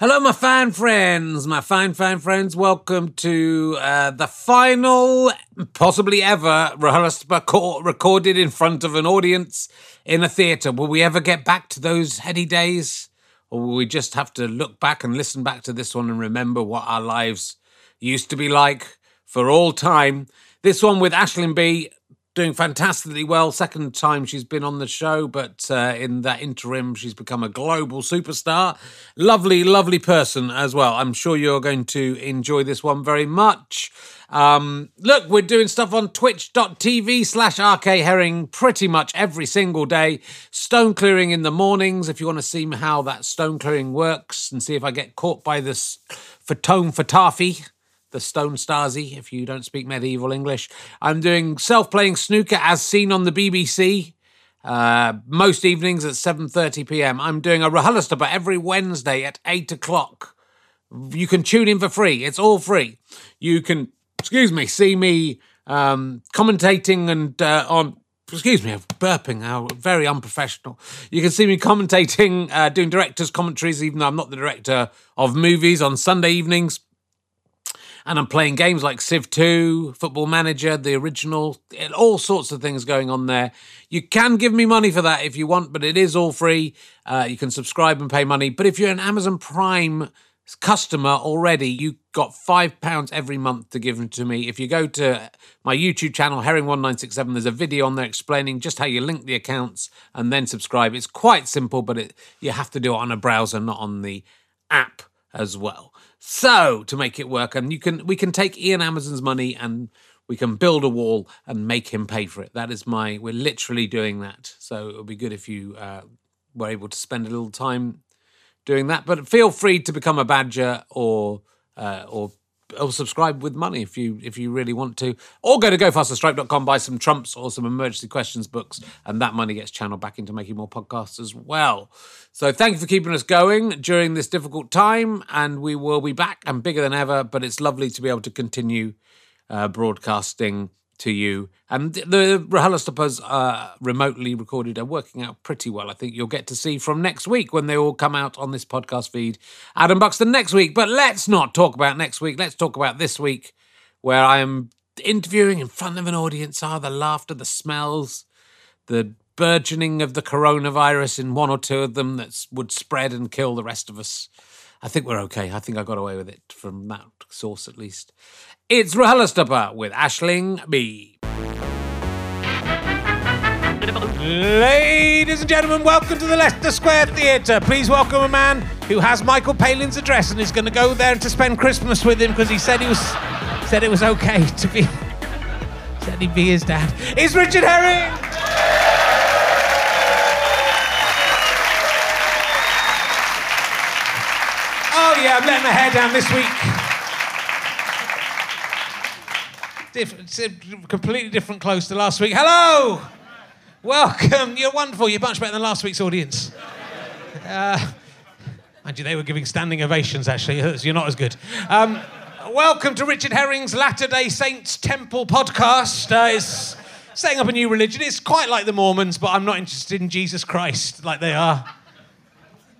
Hello, my fine friends, my fine, fine friends. Welcome to uh, the final, possibly ever, rehearsal recorded in front of an audience in a theatre. Will we ever get back to those heady days? Or will we just have to look back and listen back to this one and remember what our lives used to be like for all time? This one with Aisling Bea doing fantastically well. Second time she's been on the show, but uh, in that interim, she's become a global superstar. Lovely, lovely person as well. I'm sure you're going to enjoy this one very much. Um, look, we're doing stuff on twitch.tv slash RK Herring pretty much every single day. Stone clearing in the mornings if you want to see how that stone clearing works and see if I get caught by this Fatone Fatafi the Stone Stasi, if you don't speak medieval English. I'm doing self-playing snooker as seen on the BBC. Uh, most evenings at 7.30 p.m. I'm doing a RHLSTP every Wednesday at 8 o'clock. You can tune in for free. It's all free. You can, excuse me, see me um, commentating and uh, on excuse me, burping, how very unprofessional. You can see me commentating, uh, doing director's commentaries, even though I'm not the director of movies on Sunday evenings and I'm playing games like Civ 2, Football Manager, the original, all sorts of things going on there. You can give me money for that if you want, but it is all free. Uh, you can subscribe and pay money. But if you're an Amazon Prime customer already, you've got five pounds every month to give to me. If you go to my YouTube channel, Herring1967, there's a video on there explaining just how you link the accounts and then subscribe. It's quite simple, but it, you have to do it on a browser, not on the app as well. So to make it work, and you can we can take Ian Amazon's money and we can build a wall and make him pay for it. That is my we're literally doing that. So it would be good if you uh, were able to spend a little time doing that. But feel free to become a badger or uh, or or subscribe with money if you if you really want to. Or go to gofasterstripe.com, buy some trumps or some emergency questions books, and that money gets channeled back into making more podcasts as well. So thank you for keeping us going during this difficult time, and we will be back and bigger than ever. But it's lovely to be able to continue uh, broadcasting to you. And the RHLSTPs uh, remotely recorded are working out pretty well. I think you'll get to see from next week when they all come out on this podcast feed. Adam Buxton next week. But let's not talk about next week. Let's talk about this week where I am interviewing in front of an audience. Ah, the laughter, the smells, the burgeoning of the coronavirus in one or two of them that would spread and kill the rest of us. I think we're okay. I think I got away with it from that source at least. It's RHLSTP with Aisling Bea. Ladies and gentlemen, welcome to the Leicester Square Theatre. Please welcome a man who has Michael Palin's address and is going to go there to spend Christmas with him because he said he was said it was okay to be said he'd be his dad. It's Richard Herring. Yeah, I'm letting my hair down this week. different, completely different clothes to last week. Hello! Welcome. You're wonderful. You're much better than last week's audience. Uh, they were giving standing ovations, actually. You're not as good. Um, welcome to Richard Herring's Latter day Saints Temple podcast. Uh, it's setting up a new religion. It's quite like the Mormons, but I'm not interested in Jesus Christ like they are.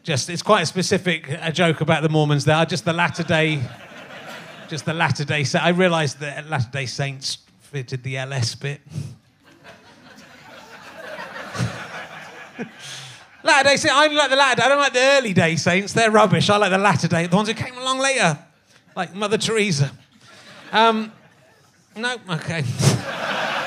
Just, it's quite a specific a joke about the Mormons. There are just the latter day just the Latter Day. I realised that Latter Day Saints fitted the LS bit. latter Day Saints. I like the latter. Day. I don't like the early Day Saints. They're rubbish. I like the latter Day. The ones who came along later, like Mother Teresa. Um, no, okay.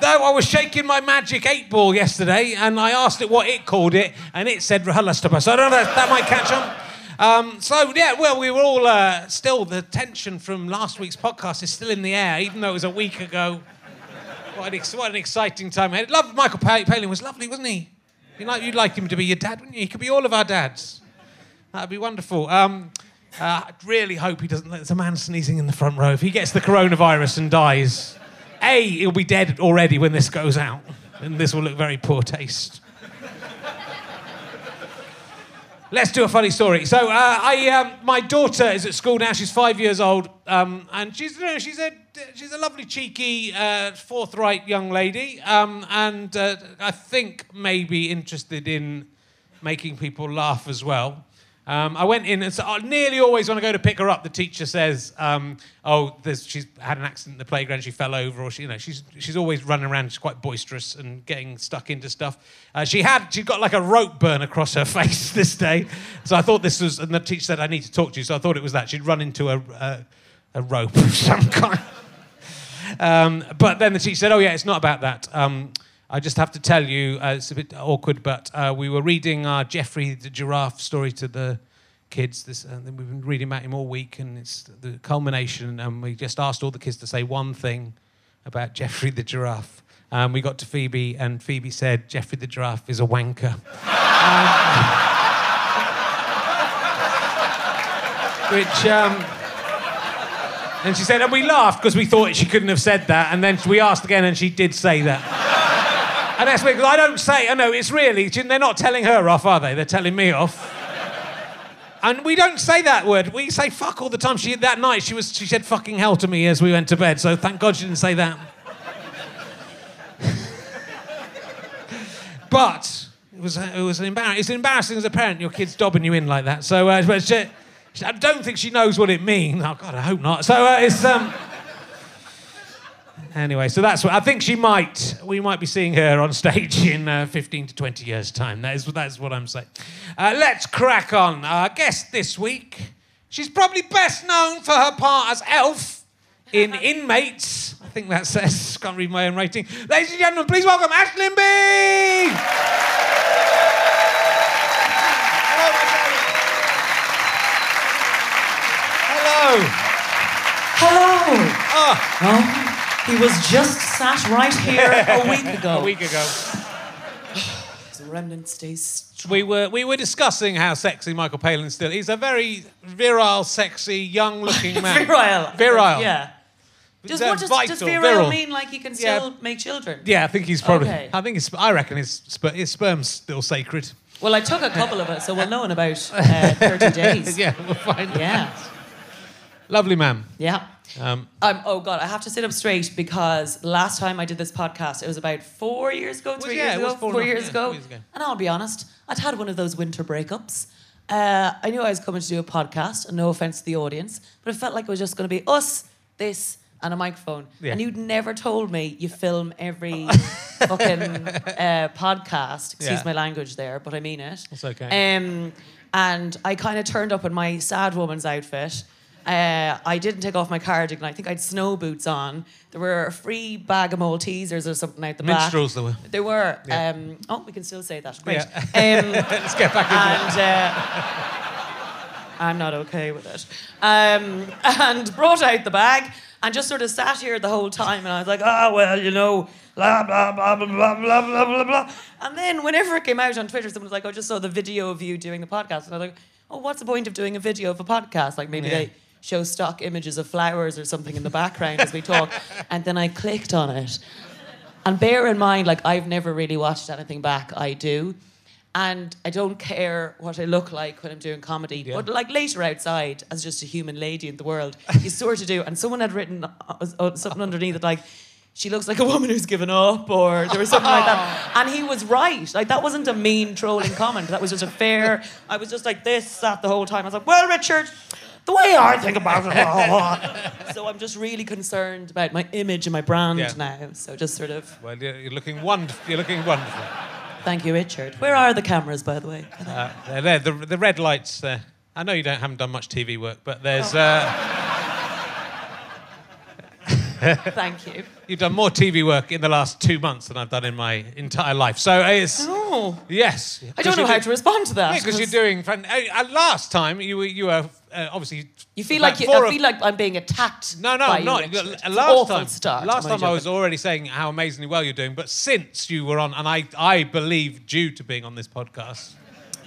Though I was shaking my magic eight ball yesterday, and I asked it what it called it, and it said RHLSTP. So I don't know. if That might catch on. Um, so yeah, well, we were all uh, still the tension from last week's podcast is still in the air, even though it was a week ago. What an, what an exciting time ahead. Michael Palin was lovely, wasn't he? You'd like, you'd like him to be your dad, wouldn't you? He could be all of our dads. That'd be wonderful. Um, uh, I really hope he doesn't. There's a man sneezing in the front row. If he gets the coronavirus and dies, A, he'll be dead already when this goes out. And this will look very poor taste. Let's do a funny story. So, uh, I, um, my daughter is at school now. She's five years old, um, and she's, you know, she's a, she's a lovely, cheeky, uh, forthright young lady, um, and uh, I think maybe interested in making people laugh as well. Um, I went in, and so I nearly always when I go to pick her up, the teacher says, um, "Oh, she's had an accident in the playground. She fell over, or she, you know, she's she's always running around. She's quite boisterous and getting stuck into stuff. Uh, she had she got like a rope burn across her face this day, so I thought this was. And the teacher said, "I need to talk to you." So I thought it was that she'd run into a a, a rope of some kind. Um, but then the teacher said, "Oh yeah, it's not about that." I just have to tell you, uh, it's a bit awkward, but uh, we were reading our Geoffrey the giraffe story to the kids. This, and we've been reading about him all week, and it's the culmination. And we just asked all the kids to say one thing about Geoffrey the giraffe. Um, we got to Phoebe, and Phoebe said, "Geoffrey the giraffe is a wanker." um, which. Um, and she said, and we laughed because we thought she couldn't have said that. And then we asked again, and she did say that. And that's because I don't say, I know, it's really, they're not telling her off, are they? They're telling me off. And we don't say that word. We say fuck all the time. She that night she was she said fucking hell to me as we went to bed. So thank God she didn't say that. but it was it was an embarrassing. It's embarrassing as a parent. Your kid's dobbing you in like that. So uh, she, I don't think she knows what it means. Oh God, I hope not. So uh, it's um. Anyway, so that's what I think she might. We might be seeing her on stage in uh, 15 to 20 years' time. That is, that is what I'm saying. Uh, let's crack on. Our guest this week, she's probably best known for her part as Elf in Inmates. I think that says, can't read my own rating. Ladies and gentlemen, please welcome Aisling Bea. Hello. Hello. Oh, Oh, he was just sat right here a week ago. a week ago. The remnant stays strong. We were we were discussing how sexy Michael Palin still. He's a very virile, sexy, young-looking man. Virile. Virile. Yeah. Does, what does, vital, does virile, virile. mean like he can Yeah. still make children? Yeah, I think he's probably. Okay. I think his. I reckon his his sperm's still sacred. Well, I took a couple of it, so we'll know in about uh, 30 days. yeah, we'll find. Yeah. Lovely man. Yeah. Um, Um, oh God, I have to sit up straight because last time I did this podcast, it was about four years ago, three yeah, years ago, four four, and a half- years, yeah, ago. years ago. And I'll be honest, I'd had one of those winter breakups. Uh, I knew I was coming to do a podcast, and no offense to the audience, but it felt like it was just going to be us, this, and a microphone. Yeah. And you'd never told me you film every fucking uh, podcast. Excuse my language there, but I mean it. It's okay. Um, and I kind of turned up in my sad woman's outfit. Uh, I didn't take off my cardigan. I think I had snow boots on. There were a free bag of Maltesers or something out the Minstrels back. there were. There were. Yeah. Um, oh, we can still say that. Great. Yeah. Um, let's get back into it. and uh, I'm not okay with it. Um, and brought out the bag and just sort of sat here the whole time. And I was like, oh, well, you know, blah, blah, blah, blah, blah, blah, blah, blah, blah. And then whenever it came out on Twitter, someone was like, I just saw the video of you doing the podcast. And I was like, oh, what's the point of doing a video of a podcast? Like maybe Yeah. they show stock images of flowers or something in the background as we talk. And then I clicked on it. And bear in mind, like I've never really watched anything back. I do. And I don't care what I look like when I'm doing comedy. Yeah. But like later outside, as just a human lady in the world, you sort of do. And someone had written uh, uh, something underneath it like, she looks like a woman who's given up, or there was something like that. And he was right. Like that wasn't a mean trolling comment. That was just a fair. I was just like this sat the whole time. I was like, well, Richard, the way I think about it. so I'm just really concerned about my image and my brand Yeah. now. So just sort of Well, you're, looking wonderful. You're looking wonderful. thank you, Richard. Where are the cameras, by the way? Uh, they're there. The, the red lights there. I know you don't haven't done much TV work, but there's uh, Thank you. you've done more TV work in the last two months than I've done in my entire life. So it's Oh, yes. I don't know how to respond to that. because you're doing. fan- uh, last time you were you were uh, obviously. You feel like you, I of- feel like I'm being attacked. No, no, by you, not Richard. It's an last time. Start last time I was already saying how amazingly well you're doing, but since you were on, and I, I believe due to being on this podcast,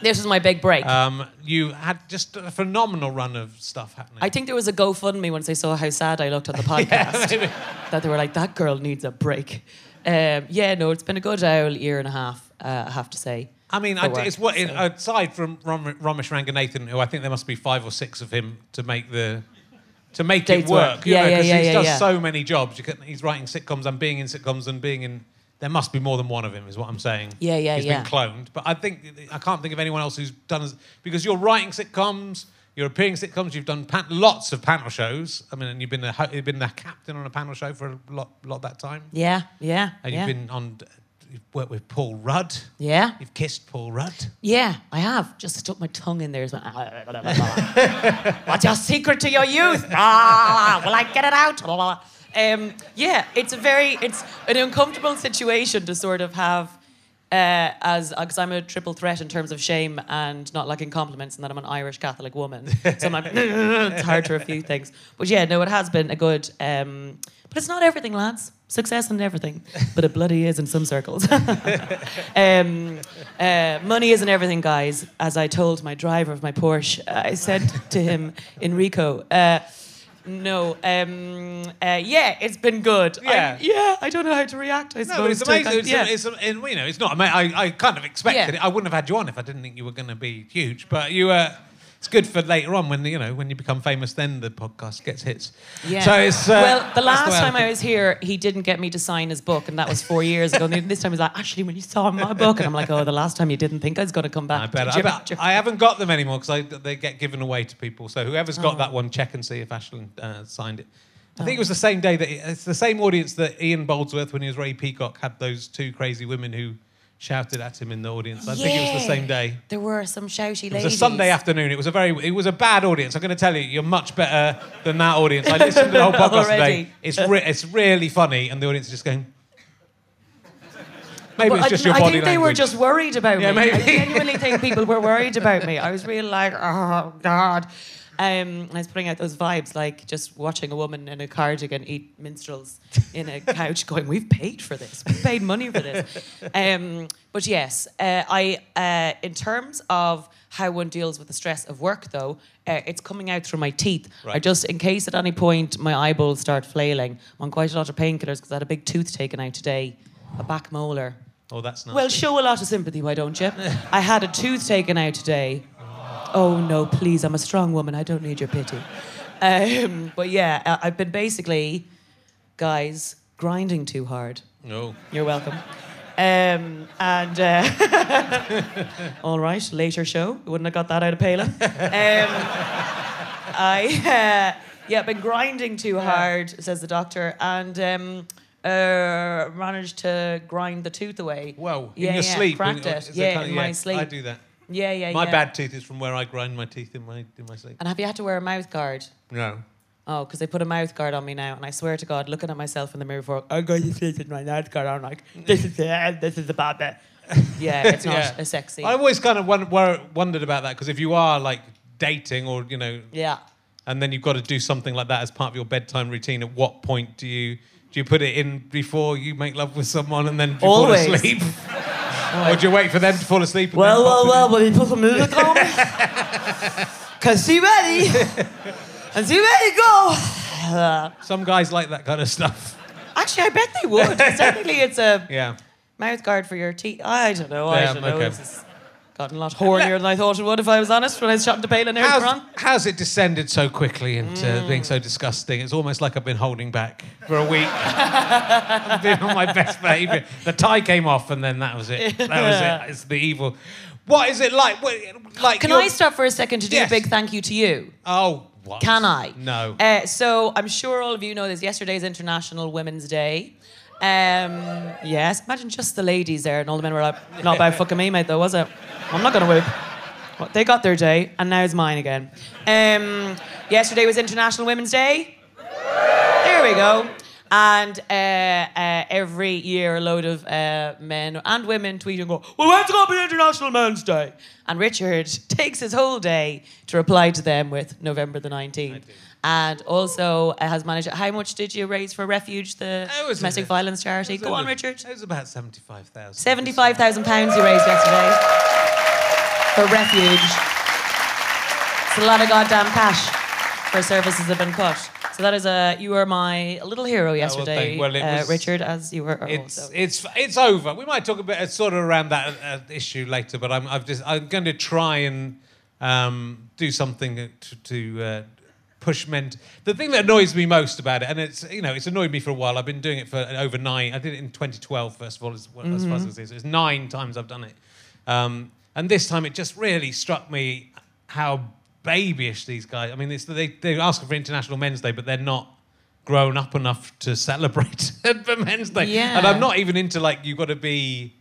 This is my big break. um, you had just a phenomenal run of stuff happening. I think there was a GoFundMe once they saw how sad I looked on the podcast. maybe. that they were like, that girl needs a break. Um, yeah, no, it's been a good old year and a half, uh, I have to say. I mean, I, work, it's what so. aside from Rom, Romesh Ranganathan, who I think there must be five or six of him to make the to make it work. work. you Yeah, know, yeah, yeah, he yeah, does yeah. so many jobs. You can, he's writing sitcoms and being in sitcoms and being in there must be more than one of him, is what I'm saying. Yeah, yeah, He's yeah. been cloned, but I think I can't think of anyone else who's done as because you're writing sitcoms, you're appearing sitcoms, you've done pan, lots of panel shows. I mean, and you've been a, you've been the captain on a panel show for a lot, lot of that time, Yeah, yeah, and yeah. you've been on. You've worked with Paul Rudd. yeah, You've kissed Paul Rudd. yeah, I have. Just stuck my tongue in there. as well. What's your secret to your youth? Ah, will I get it out? Um, yeah, it's a very, it's an uncomfortable situation to sort of have uh, as because I'm a triple threat in terms of shame and not liking compliments, and that I'm an Irish Catholic woman. So I'm like, it's hard to refute things. But yeah, no, it has been a good. Um, but it's not everything, lads. Success and everything, but it bloody is in some circles. um, uh, money isn't everything, guys. As I told my driver of my Porsche, I said to him, Enrico. Uh, no, um, uh, yeah, it's been good. I- Yeah. yeah. I don't know how to react. I No, suppose. it's amazing. kind- It's, yeah. it's, it's, you know, it's not. I, I kind of expected Yeah. it. I wouldn't have had you on if I didn't think you were going to be huge. But you, uh, it's good for later on when you know when you become famous. Then the podcast gets hits. Yeah. So it's uh, well, the last way time I think. was here, he didn't get me to sign his book, and that was four years ago. And this time he's like, actually, when you saw my book, and I'm like, oh, the last time you didn't think I was going to come back. I bet, I, bet Jim- I haven't got them anymore because they get given away to people. So whoever's got Oh. that one, check and see if Aisling uh, signed it. I think it was the same day that it's the same audience that Ian Boldsworth, when he was Ray Peacock, had those two crazy women who shouted at him in the audience. I think it was the same day. There were some shouty ladies. It was a Sunday afternoon. It was a very, it was a bad audience. I'm going to tell you, you're much better than that audience. I listened to the whole podcast today. It's re- it's really funny, and the audience is just going. Maybe it's I, just your I body think they were just worried about Yeah, me. I maybe. genuinely think people were worried about me. I was really like, oh God. Um, I was putting out those vibes, like just watching a woman in a cardigan eat minstrels in a couch, going, "We've paid for this. We've paid money for this." Um, but yes, uh, I, uh, in terms of how one deals with the stress of work, though, uh, it's coming out through my teeth. I just, in case at any point my eyeballs start flailing, I'm on quite a lot of painkillers because I had a big tooth taken out today, a back molar. Oh, that's nice. Well, show a lot of sympathy, why don't you? I had a tooth taken out today. Oh no, please! I'm a strong woman. I don't need your pity. Um, but yeah, I- I've been basically, guys, grinding too hard. no. You're welcome. Um, and uh, all right, later show. Wouldn't have got that out of Palin. Um, I uh, yeah, been grinding too hard, says the doctor, and um, uh, managed to grind the tooth away. Well, yeah, in your yeah, sleep. cracked when- it. is there Yeah, kind of- in my sleep. I do that. Yeah, yeah, My yeah. bad tooth is from where I grind my teeth in my in my sleep. And have you had to wear a mouth guard? No. Oh, because they put a mouth guard on me now, and I swear to God, looking at myself in the mirror before, I'm going to sit with my mouth guard on, like, this is it, this is about it. Yeah, it's not Yeah. a sexy. I always kind of wondered about that because if you are like dating or you know, yeah. and then you've got to do something like that as part of your bedtime routine, at what point do you do you put it in before you make love with someone and then you Always. fall asleep? or do you wait for them to fall asleep? And Well, then well, pop well, will you put some music on? Because she ready. and she ready to go. Some guys like that kind of stuff. Actually, I bet they would. Technically, it's a Yeah. mouth guard for your teeth. I don't know. I Yeah, don't know. okay. This has gotten a lot hornier than I thought it would, if I was honest, when I was chatting to Palin earlier How's, how's it descended so quickly into Mm. being so disgusting? It's almost like I've been holding back for a week. I've been on my best behaviour. The tie came off, and then that was it. That was it. It's the evil. What is it like? What, like Can you're- I stop for a second to do Yes. a big thank you to you? Oh, what? Can I? No. Uh, so I'm sure all of you know this. Yesterday's International Women's Day. Um, yes, imagine just the ladies there, and all the men were like, "Not about fucking me, mate, though, was it? I'm not gonna whoop." Well, they got their day, and now it's mine again. Um, yesterday was International Women's Day. There we go. And uh, uh, every year, a load of uh, men and women tweet and go, Well, when's it going to be International Men's Day? And Richard takes his whole day to reply to them with November the 19th. And also has managed. How much did you raise for Refuge, the domestic violence charity? Go on, Richard. It was about seventy-five thousand. £75,000 you raised yesterday for Refuge. It's a lot of goddamn cash for services that have been cut. So that is a you were my little hero yesterday, thank- well, it uh, was- Richard, as you were. It's also. it's it's over. We might talk a bit uh, sort of around that uh, issue later, but I'm I've just I'm going to try and um, do something to, to uh, push men. the thing that annoys me most about it, and it's you know it's annoyed me for a while. I've been doing it for over nine. I did it in 2012 first of all, as, well, as far as it is. It's nine times I've done it, um, and this time it just really struck me how babyish these guys. I mean, it's, they they're asking for International Men's Day, but they're not grown up enough to celebrate for Men's Day. Yeah. And I'm not even into like you've got to be,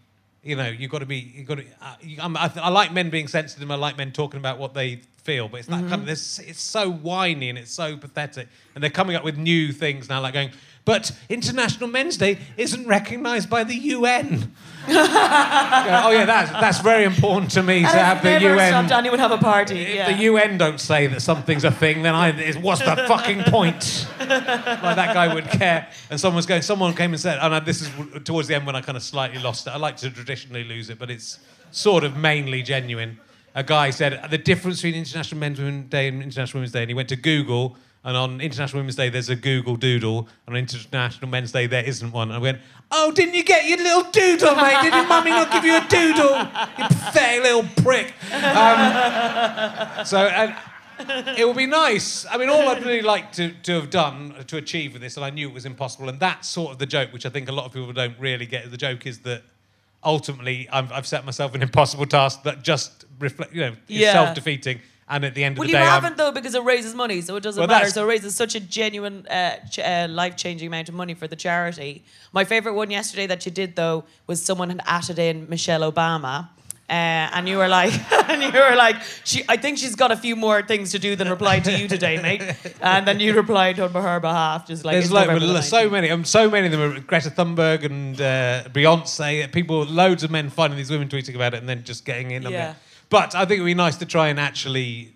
you know, you've got to be, you've got to. Uh, you- I'm, I, I like men being sensitive. I like men talking about what they feel, but it's that kind of. Mm-hmm. This, it's so whiny and it's so pathetic, and they're coming up with new things now, like going. But International Men's Day isn't recognised by the UN. Oh yeah, that's that's very important to me to And have I've the UN. stopped anyone have a party. If yeah. the UN don't say that something's a thing, then I, what's the fucking point? like that guy would care. And someone's going, someone came and said, and I, this is towards the end when I kind of slightly lost it. I like to traditionally lose it, but it's sort of mainly genuine. A guy said the difference between International Men's Women's Day and International Women's Day, and he went to Google. And on International Women's Day, there's a Google Doodle. And on International Men's Day, there isn't one. And I went, Oh, didn't you get your little doodle, mate? Did your mummy not give you a doodle? You pathetic little prick. Um, so, and it would be nice. I mean, all I'd really like to, to have done to achieve with this, and I knew it was impossible, and that's sort of the joke, which I think a lot of people don't really get. The joke is that ultimately I've, I've set myself an impossible task that just reflect, you know, is Yeah. self-defeating. And at the end of Well, the you day, I'm- haven't though because it raises money, so it doesn't Well, matter. that's- So it raises such a genuine, uh, ch- uh, life-changing amount of money for the charity. My favorite one yesterday that you did though was someone had added in Michelle Obama. Uh, and you were like, and you were like, she. I think she's got a few more things to do than reply to you today, mate. And then you replied on her behalf, just like There's like the so 19th. many, um, so many of them are Greta Thunberg and uh, Beyonce. People, loads of men finding these women tweeting about it and then just getting in Yeah. it. But I think it'd be nice to try and actually,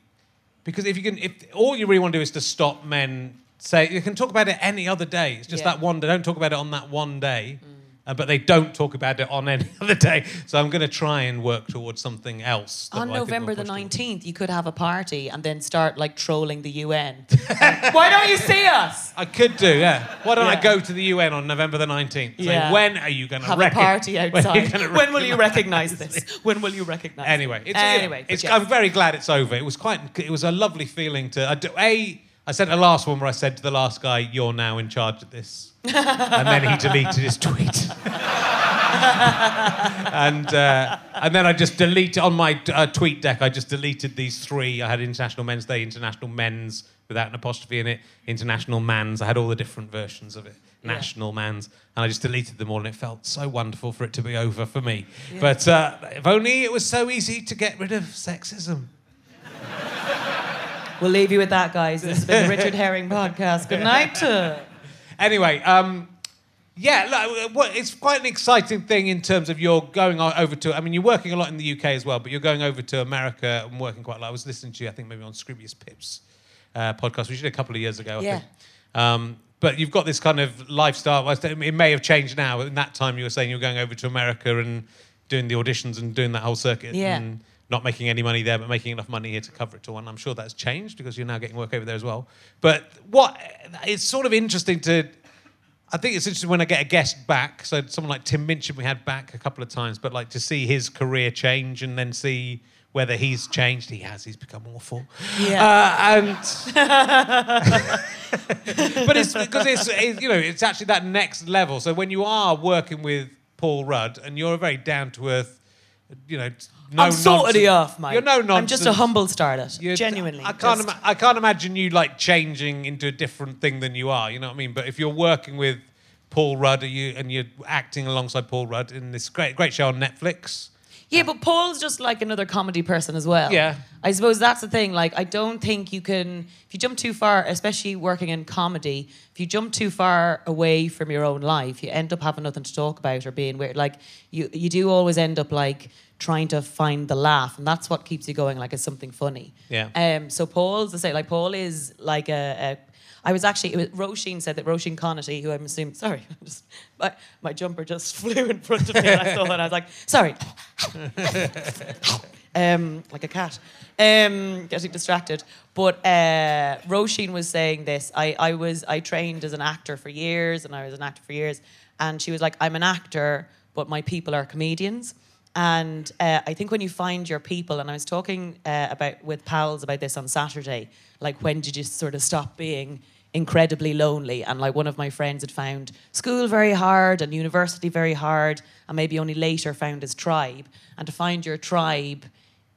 because if you can, if all you really want to do is to stop men say, you can talk about it any other day. It's just Yeah. that one day. Don't talk about it on that one day. Uh, but they don't talk about it on any other day. So I'm going to try and work towards something else. On I November the push towards- 19th, you could have a party and then start like trolling the UN. Why don't you see us? I could do, yeah. Why don't I go to the UN on November the 19th? Say, Yeah. when are you going to Have a party outside. When, When, will you recognize this? When will you recognize? Anyway, it? it's, anyway, it's, yes. I'm very glad it's over. It was quite. It was a lovely feeling to. I do, a. I sent a last one where I said to the last guy, "You're now in charge of this," and then he deleted his tweet. and uh, and then I just deleted on my uh, tweet deck. I just deleted these three. I had International Men's Day, International Men's without an apostrophe in it, International Man's. I had all the different versions of it. National Man's, and I just deleted them all, and it felt so wonderful for it to be over for me. But uh, if only it was so easy to get rid of sexism. We'll leave you with that, guys. This has been the Richard Herring podcast. Good night. Anyway, um, yeah, like, what- it's quite an exciting thing in terms of you're going over to. I mean, you're working a lot in the UK as well, but you're going over to America and working quite a lot. I was listening to you, I think maybe on Scroobius Pips uh, podcast, which you did a couple of years ago. I Yeah. think. Um, but you've got this kind of lifestyle. It may have changed now. In that time, you were saying you were going over to America and doing the auditions and doing that whole circuit. Yeah. And not making any money there, but making enough money here to cover it to one. I'm sure that's changed because you're now getting work over there as well. But what it's sort of interesting to. I think it's interesting when I get a guest back. So someone like Tim Minchin we had back a couple of times, but like to see his career change and then see whether he's changed. He has. He's become awful. Yeah. Uh, and but it's because it's, it's you know it's actually that next level. So when you are working with Paul Rudd and you're a very down to earth, you know, no I'm sorting you nonsense- off, mate. You're no nonsense. I'm just a humble starlet. You're- Genuinely. I can't. just- Ima- I can't imagine you like changing into a different thing than you are. You know what I mean? But if you're working with Paul Rudd, you and you're acting alongside Paul Rudd in this great, great show on Netflix. Yeah, but Paul's just like another comedy person as well. Yeah. I suppose that's the thing. Like, I don't think you can, if you jump too far, especially working in comedy, if you jump too far away from your own life, you end up having nothing to talk about or being weird. Like, you, you do always end up like trying to find the laugh, and that's what keeps you going, like, it's something funny. Yeah. Um. So Paul's the same. Like, Paul is like a. a I was actually, it was, Roisin said that Roisin Conaty, who I'm assuming, sorry, just, my, my jumper just flew in front of me and I saw it and I was like, sorry, um, like a cat, um, getting distracted. But uh, Roisin was saying this. I, I was I trained as an actor for years, and I was an actor for years. And she was like, I'm an actor, but my people are comedians. And uh, I think when you find your people, and I was talking uh, about with pals about this on Saturday, like when did you sort of stop being incredibly lonely? And like one of my friends had found school very hard and university very hard, and maybe only later found his tribe. And to find your tribe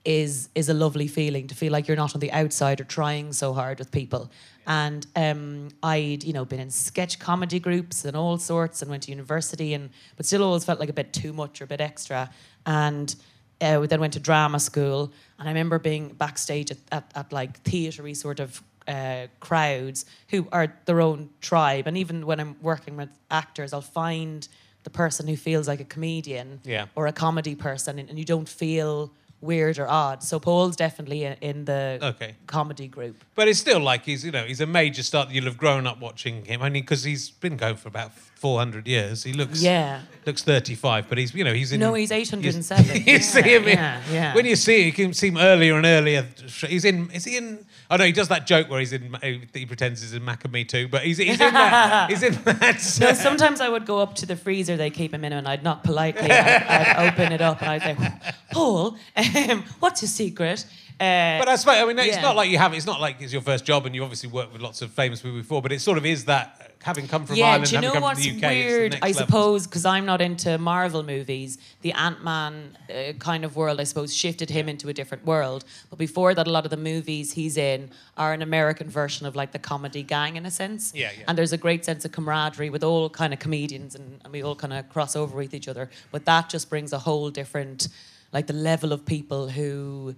is is a lovely feeling to feel like you're not on the outside or trying so hard with people. And um, I'd you know been in sketch comedy groups and all sorts, and went to university, and but still always felt like a bit too much or a bit extra. And uh, we then went to drama school, and I remember being backstage at, at, at like theatery sort of uh, crowds who are their own tribe. And even when I'm working with actors, I'll find the person who feels like a comedian Yeah. or a comedy person, and, and you don't feel weird or odd. So Paul's definitely in, the Okay. comedy group. But it's still like he's, you know, he's a major star that you'll have grown up watching him. Only because he's been going for about 400 years. He looks, Yeah. looks 35, but he's, you know, he's in. No, he's 807. You, you Yeah, see him in, yeah, yeah. When you see him, you can see him earlier and earlier. He's in, is he in, oh no, he does that joke where he's in, he pretends he's in Mac and Me too, but he's, he's in that, he's in that. No, sometimes I would go up to the freezer they keep him in, and I'd knock politely. I'd, I'd open it up, and I'd say, "Paul, um, what's your secret?" Uh, But I suppose, I mean, it's Yeah. not like you have, it's not like it's your first job and you obviously worked with lots of famous people before, but it sort of is that, having come from yeah, Ireland, do you know what's the UK, weird? I suppose because I'm not into Marvel movies, the Ant Man uh, kind of world, I suppose, shifted him into a different world. But before that, a lot of the movies he's in are an American version of like the comedy gang in a sense. Yeah, yeah. And there's a great sense of camaraderie with all kind of comedians, and, and we all kind of cross over with each other. But that just brings a whole different, like the level of people who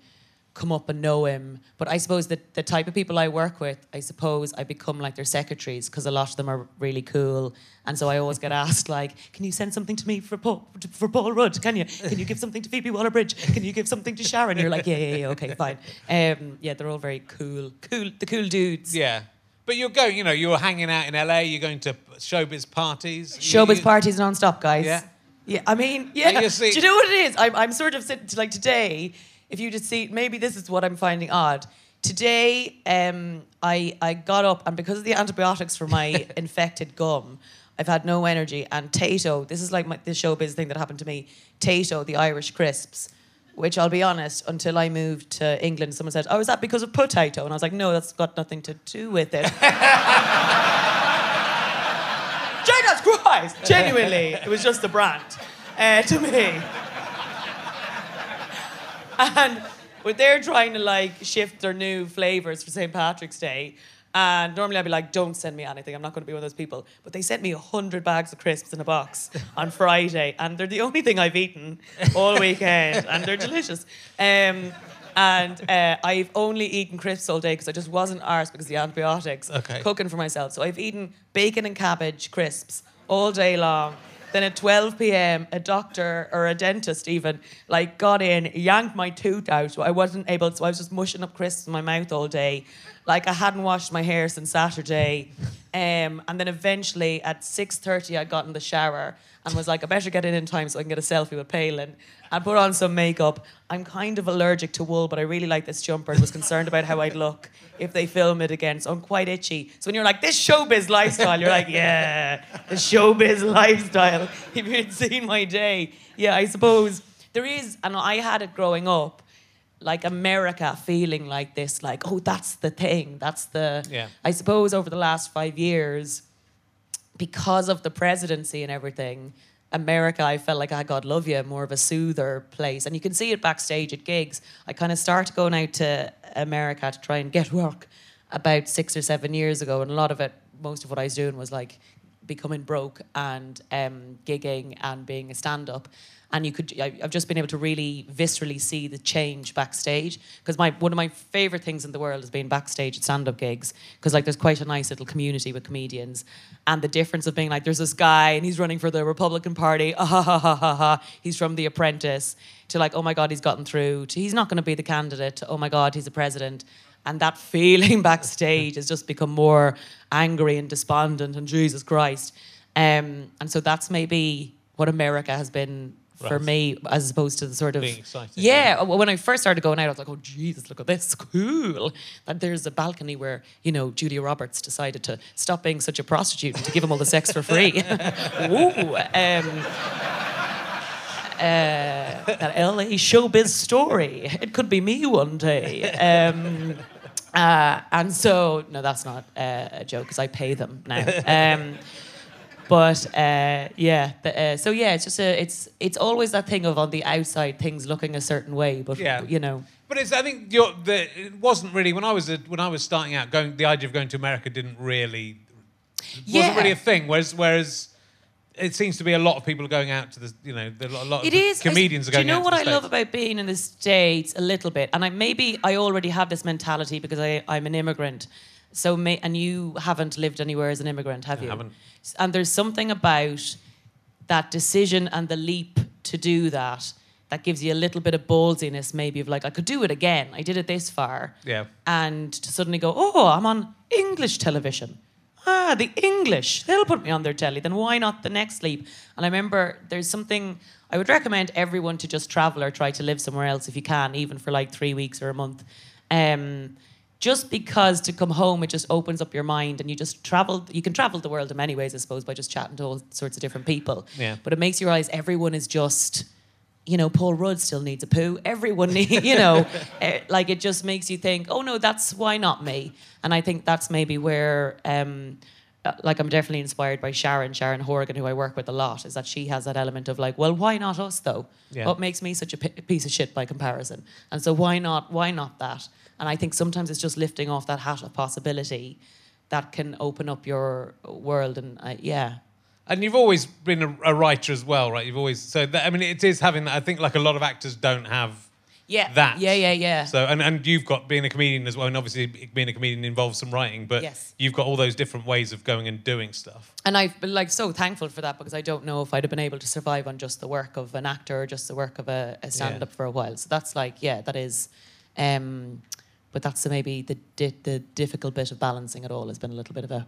come up and know him. But I suppose that the type of people I work with, I suppose I become like their secretaries because a lot of them are really cool. And so I always get asked like, "Can you send something to me for Paul for Paul Rudd? Can you? Can you give something to Phoebe Waller-Bridge? Can you give something to Sharon?" You're like, "Yeah, yeah, yeah, okay, fine." Um, yeah, they're all very cool, cool, the cool dudes. Yeah. But you're going, you know, you're hanging out in LA, you're going to showbiz parties. Showbiz you, parties non-stop, guys. Yeah. Yeah, I mean, yeah. Do you know what it is? I'm, I'm sort of sitting like today. If you just see, maybe this is what I'm finding odd. Today, um, I I got up and because of the antibiotics for my infected gum, I've had no energy. And Tayto, this is like my, the showbiz thing that happened to me. Tayto, the Irish crisps, which I'll be honest, until I moved to England, someone said, "Oh, is that because of potato?" And I was like, "No, that's got nothing to do with it." Jesus Christ! Genuinely, it was just a brand uh, to me. And but they're trying to like shift their new flavors for St. Patrick's Day. And normally I'd be like, don't send me anything. I'm not going to be one of those people. But they sent me 100 bags of crisps in a box on Friday. And they're the only thing I've eaten all weekend. And they're delicious. Um, and uh, I've only eaten crisps all day because I just wasn't arsed because of the antibiotics Okay. cooking for myself. So I've eaten bacon and cabbage crisps all day long. Then at 12 p.m., a doctor or a dentist even like got in, yanked my tooth out. So I wasn't able. So I was just mushing up crisps in my mouth all day, like I hadn't washed my hair since Saturday. Um, and then eventually at 6:30, I got in the shower and was like, I better get in in time so I can get a selfie with Palin. I put on some makeup. I'm kind of allergic to wool, but I really like this jumper and was concerned about how I'd look if they film it again. So I'm quite itchy. So when you're like, this showbiz lifestyle, you're like, yeah, the showbiz lifestyle. If you'd seen my day, yeah, I suppose there is, and I had it growing up, like America feeling like this, like, oh, that's the thing. That's the, Yeah. I suppose over the last five years, because of the presidency and everything, America, I felt like I God love you, more of a soother place. And you can see it backstage at gigs. I kind of started going out to America to try and get work about six or seven years ago. And a lot of it, most of what I was doing was like becoming broke and um, gigging and being a stand up. And you could, I, I've just been able to really viscerally see the change backstage. Because my one of my favorite things in the world is being backstage at stand up gigs. Because like there's quite a nice little community with comedians. And the difference of being like, there's this guy and he's running for the Republican Party. Ah, ha, ha, ha, ha, ha. He's from The Apprentice. To like, oh my God, he's gotten through. To he's not going to be the candidate. To, oh my God, he's a president. And that feeling backstage has just become more angry and despondent and Jesus Christ. Um, and so that's maybe what America has been for me, as opposed to the sort of Yeah, well, when I first started going out, I was like, "Oh Jesus, look at this, cool!" That there's a balcony where you know Julia Roberts decided to stop being such a prostitute and to give him all the sex for free. Ooh, um, that LA showbiz story. It could be me one day. Um, uh, and so, no, that's not uh, a joke because I pay them now. Um, but uh, yeah, the, uh, so yeah, it's just a, it's it's always that thing of on the outside things looking a certain way, but Yeah. you know, But it's, I think you're, the, it wasn't really when I was a, when I was starting out. Going the idea of going to America didn't really yeah, wasn't really a thing. Whereas whereas it seems to be a lot of people are going out to the you know the, a lot It of is. Comedians are Do going you know what I love about being in the states a little bit, and I maybe I already have this mentality because I I'm an immigrant, so may, and you haven't lived anywhere as an immigrant, have I you? haven't. And there's something about that decision and the leap to do that that gives you a little bit of ballsiness, maybe of like I could do it again. I did it this far, Yeah. and to suddenly go, oh, I'm on English television. Ah, the English. They'll put me on their telly. Then why not the next leap? And I remember there's something I would recommend everyone to just travel or try to live somewhere else if you can, even for like three weeks or a month. Um, just because to come home, it just opens up your mind and you just travel. You can travel the world in many ways, I suppose, by just chatting to all sorts of different people. Yeah. But it makes you realize everyone is just you know, Paul Rudd still needs a poo. Everyone, need, you know, eh, like it just makes you think, oh no, that's why not me. And I think that's maybe where, um, uh, like, I'm definitely inspired by Sharon, Sharon Horgan, who I work with a lot, is that she has that element of like, well, why not us though? Yeah. What makes me such a piece of shit by comparison? And so why not? Why not that? And I think sometimes it's just lifting off that hat of possibility that can open up your world. And uh, yeah, And you've always been a, a writer as well, right? You've always so that, I mean it is having that. I think like a lot of actors don't have yeah, that. yeah, yeah, yeah. So and, and you've got being a comedian as well, and obviously being a comedian involves some writing, but Yes. you've got all those different ways of going and doing stuff. And I've been like so thankful for that because I don't know if I'd have been able to survive on just the work of an actor or just the work of a, a stand up for a while. So that's like, yeah, that is. Um, but that's maybe the di- the difficult bit of balancing it all has been a little bit of a.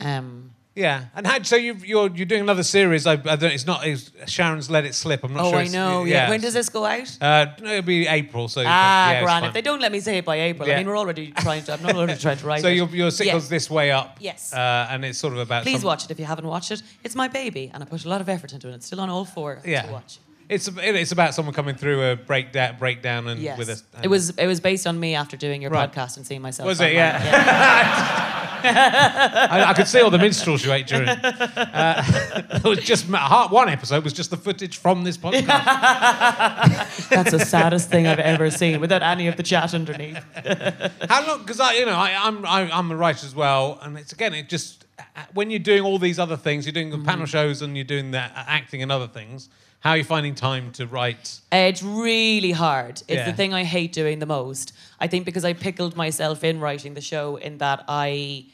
Um, Yeah, and how, so you've, you're you're doing another series. I, I don't. It's not. It's, Sharon's let it slip. I'm not oh, sure. Oh, I know. Yeah. When does this go out? Uh, no, it'll be April. So ah, yeah, grand. If they don't let me say it by April, Yeah. I mean, we're already trying to. I'm not already trying to write So it. your your sitcom's Yeah. this way up. Yes. Uh, and it's sort of about. Please some- watch it if you haven't watched it. It's my baby, and I put a lot of effort into it. It's still on all four Yeah. to watch. It's it's about someone coming through a breakdown breakdown and Yes. with a. it was it was based on me after doing your Right. podcast and seeing myself. Was it? Yeah. I, I could see all the minstrels you ate during. Uh, it was just one episode was just the footage from this podcast. That's the saddest thing I've ever seen without any of the chat underneath. How long? Because I, you know, I, I'm I, I'm a writer as well, and it's again, it just uh, when you're doing all these other things, you're doing the panel mm. shows and you're doing the uh, acting and other things. How are you finding time to write? It's really hard. It's Yeah. the thing I hate doing the most. I think because I pickled myself in writing the show in that I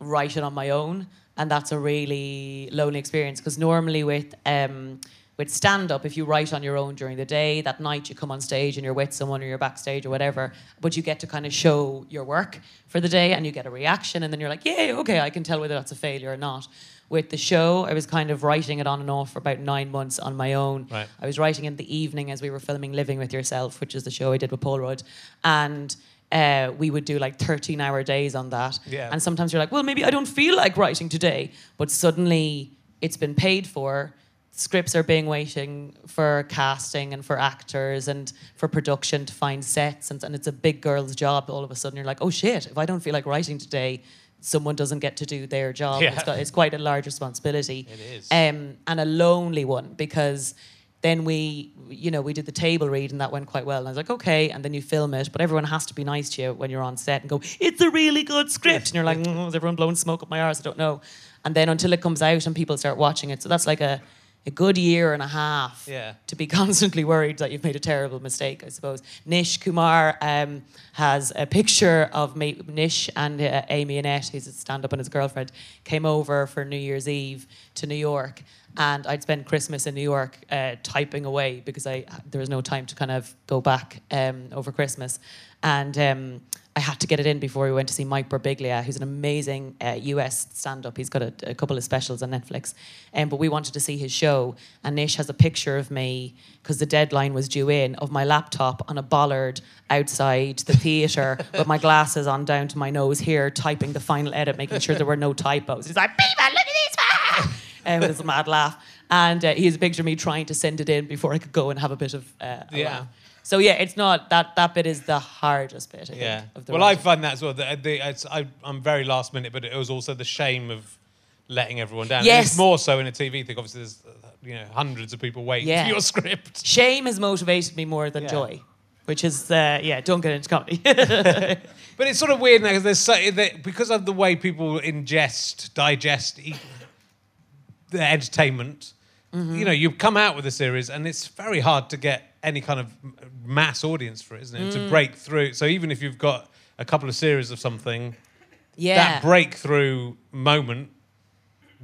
write it on my own, and that's a really lonely experience. Because normally with um, with stand up, if you write on your own during the day, that night you come on stage and you're with someone or you're backstage or whatever, but you get to kind of show your work for the day and you get a reaction, and then you're like, yeah, okay, I can tell whether that's a failure or not. With the show, I was kind of writing it on and off for about nine months on my own. Right. I was writing in the evening as we were filming Living with Yourself, which is the show I did with Paul Rudd. And uh, we would do like 13 hour days on that. Yeah. And sometimes you're like, well, maybe I don't feel like writing today. But suddenly it's been paid for. Scripts are being waiting for casting and for actors and for production to find sets. And, and it's a big girl's job. All of a sudden, you're like, oh shit, if I don't feel like writing today, someone doesn't get to do their job. Yeah. It's, got, it's quite a large responsibility It is. um, and a lonely one because then we, you know, we did the table read and that went quite well. And I was like, okay, and then you film it, but everyone has to be nice to you when you're on set and go, it's a really good script, and you're like, mm, is everyone blowing smoke up my arse? I don't know. And then until it comes out and people start watching it, so that's like a a good year and a half Yeah. to be constantly worried that you've made a terrible mistake, I suppose. Nish Kumar um, has a picture of me, Nish and uh, Amy Annette, who's a stand up and his girlfriend, came over for New Year's Eve to New York. And I'd spend Christmas in New York uh, typing away because I there was no time to kind of go back um, over Christmas. And um, I had to get it in before we went to see Mike Birbiglia, who's an amazing uh, US stand-up. He's got a, a couple of specials on Netflix. Um, but we wanted to see his show, and Nish has a picture of me because the deadline was due in of my laptop on a bollard outside the theatre with my glasses on down to my nose here, typing the final edit, making sure there were no typos. He's like, "People, look at this!" um, with his mad laugh. and uh, he has a picture of me trying to send it in before I could go and have a bit of uh, a Yeah. laugh. So yeah, it's not that that bit is the hardest bit. I think, Yeah. Of the Well, I find that as well. The, the, it's, I, I'm very last minute, but it was also the shame of letting everyone down. Yes. It's more so in a TV thing. Obviously, there's you know hundreds of people waiting Yeah. for your script. shame has motivated me more than Yeah. joy, which is uh, yeah. Don't get into comedy. But it's sort of weird now because there's so, that because of the way people ingest, digest, eat the entertainment. Mm-hmm. You know, you come out with a series, and it's very hard to get any kind of mass audience for it, isn't it? Mm. To break through. So even if you've got a couple of series of something, yeah. that breakthrough moment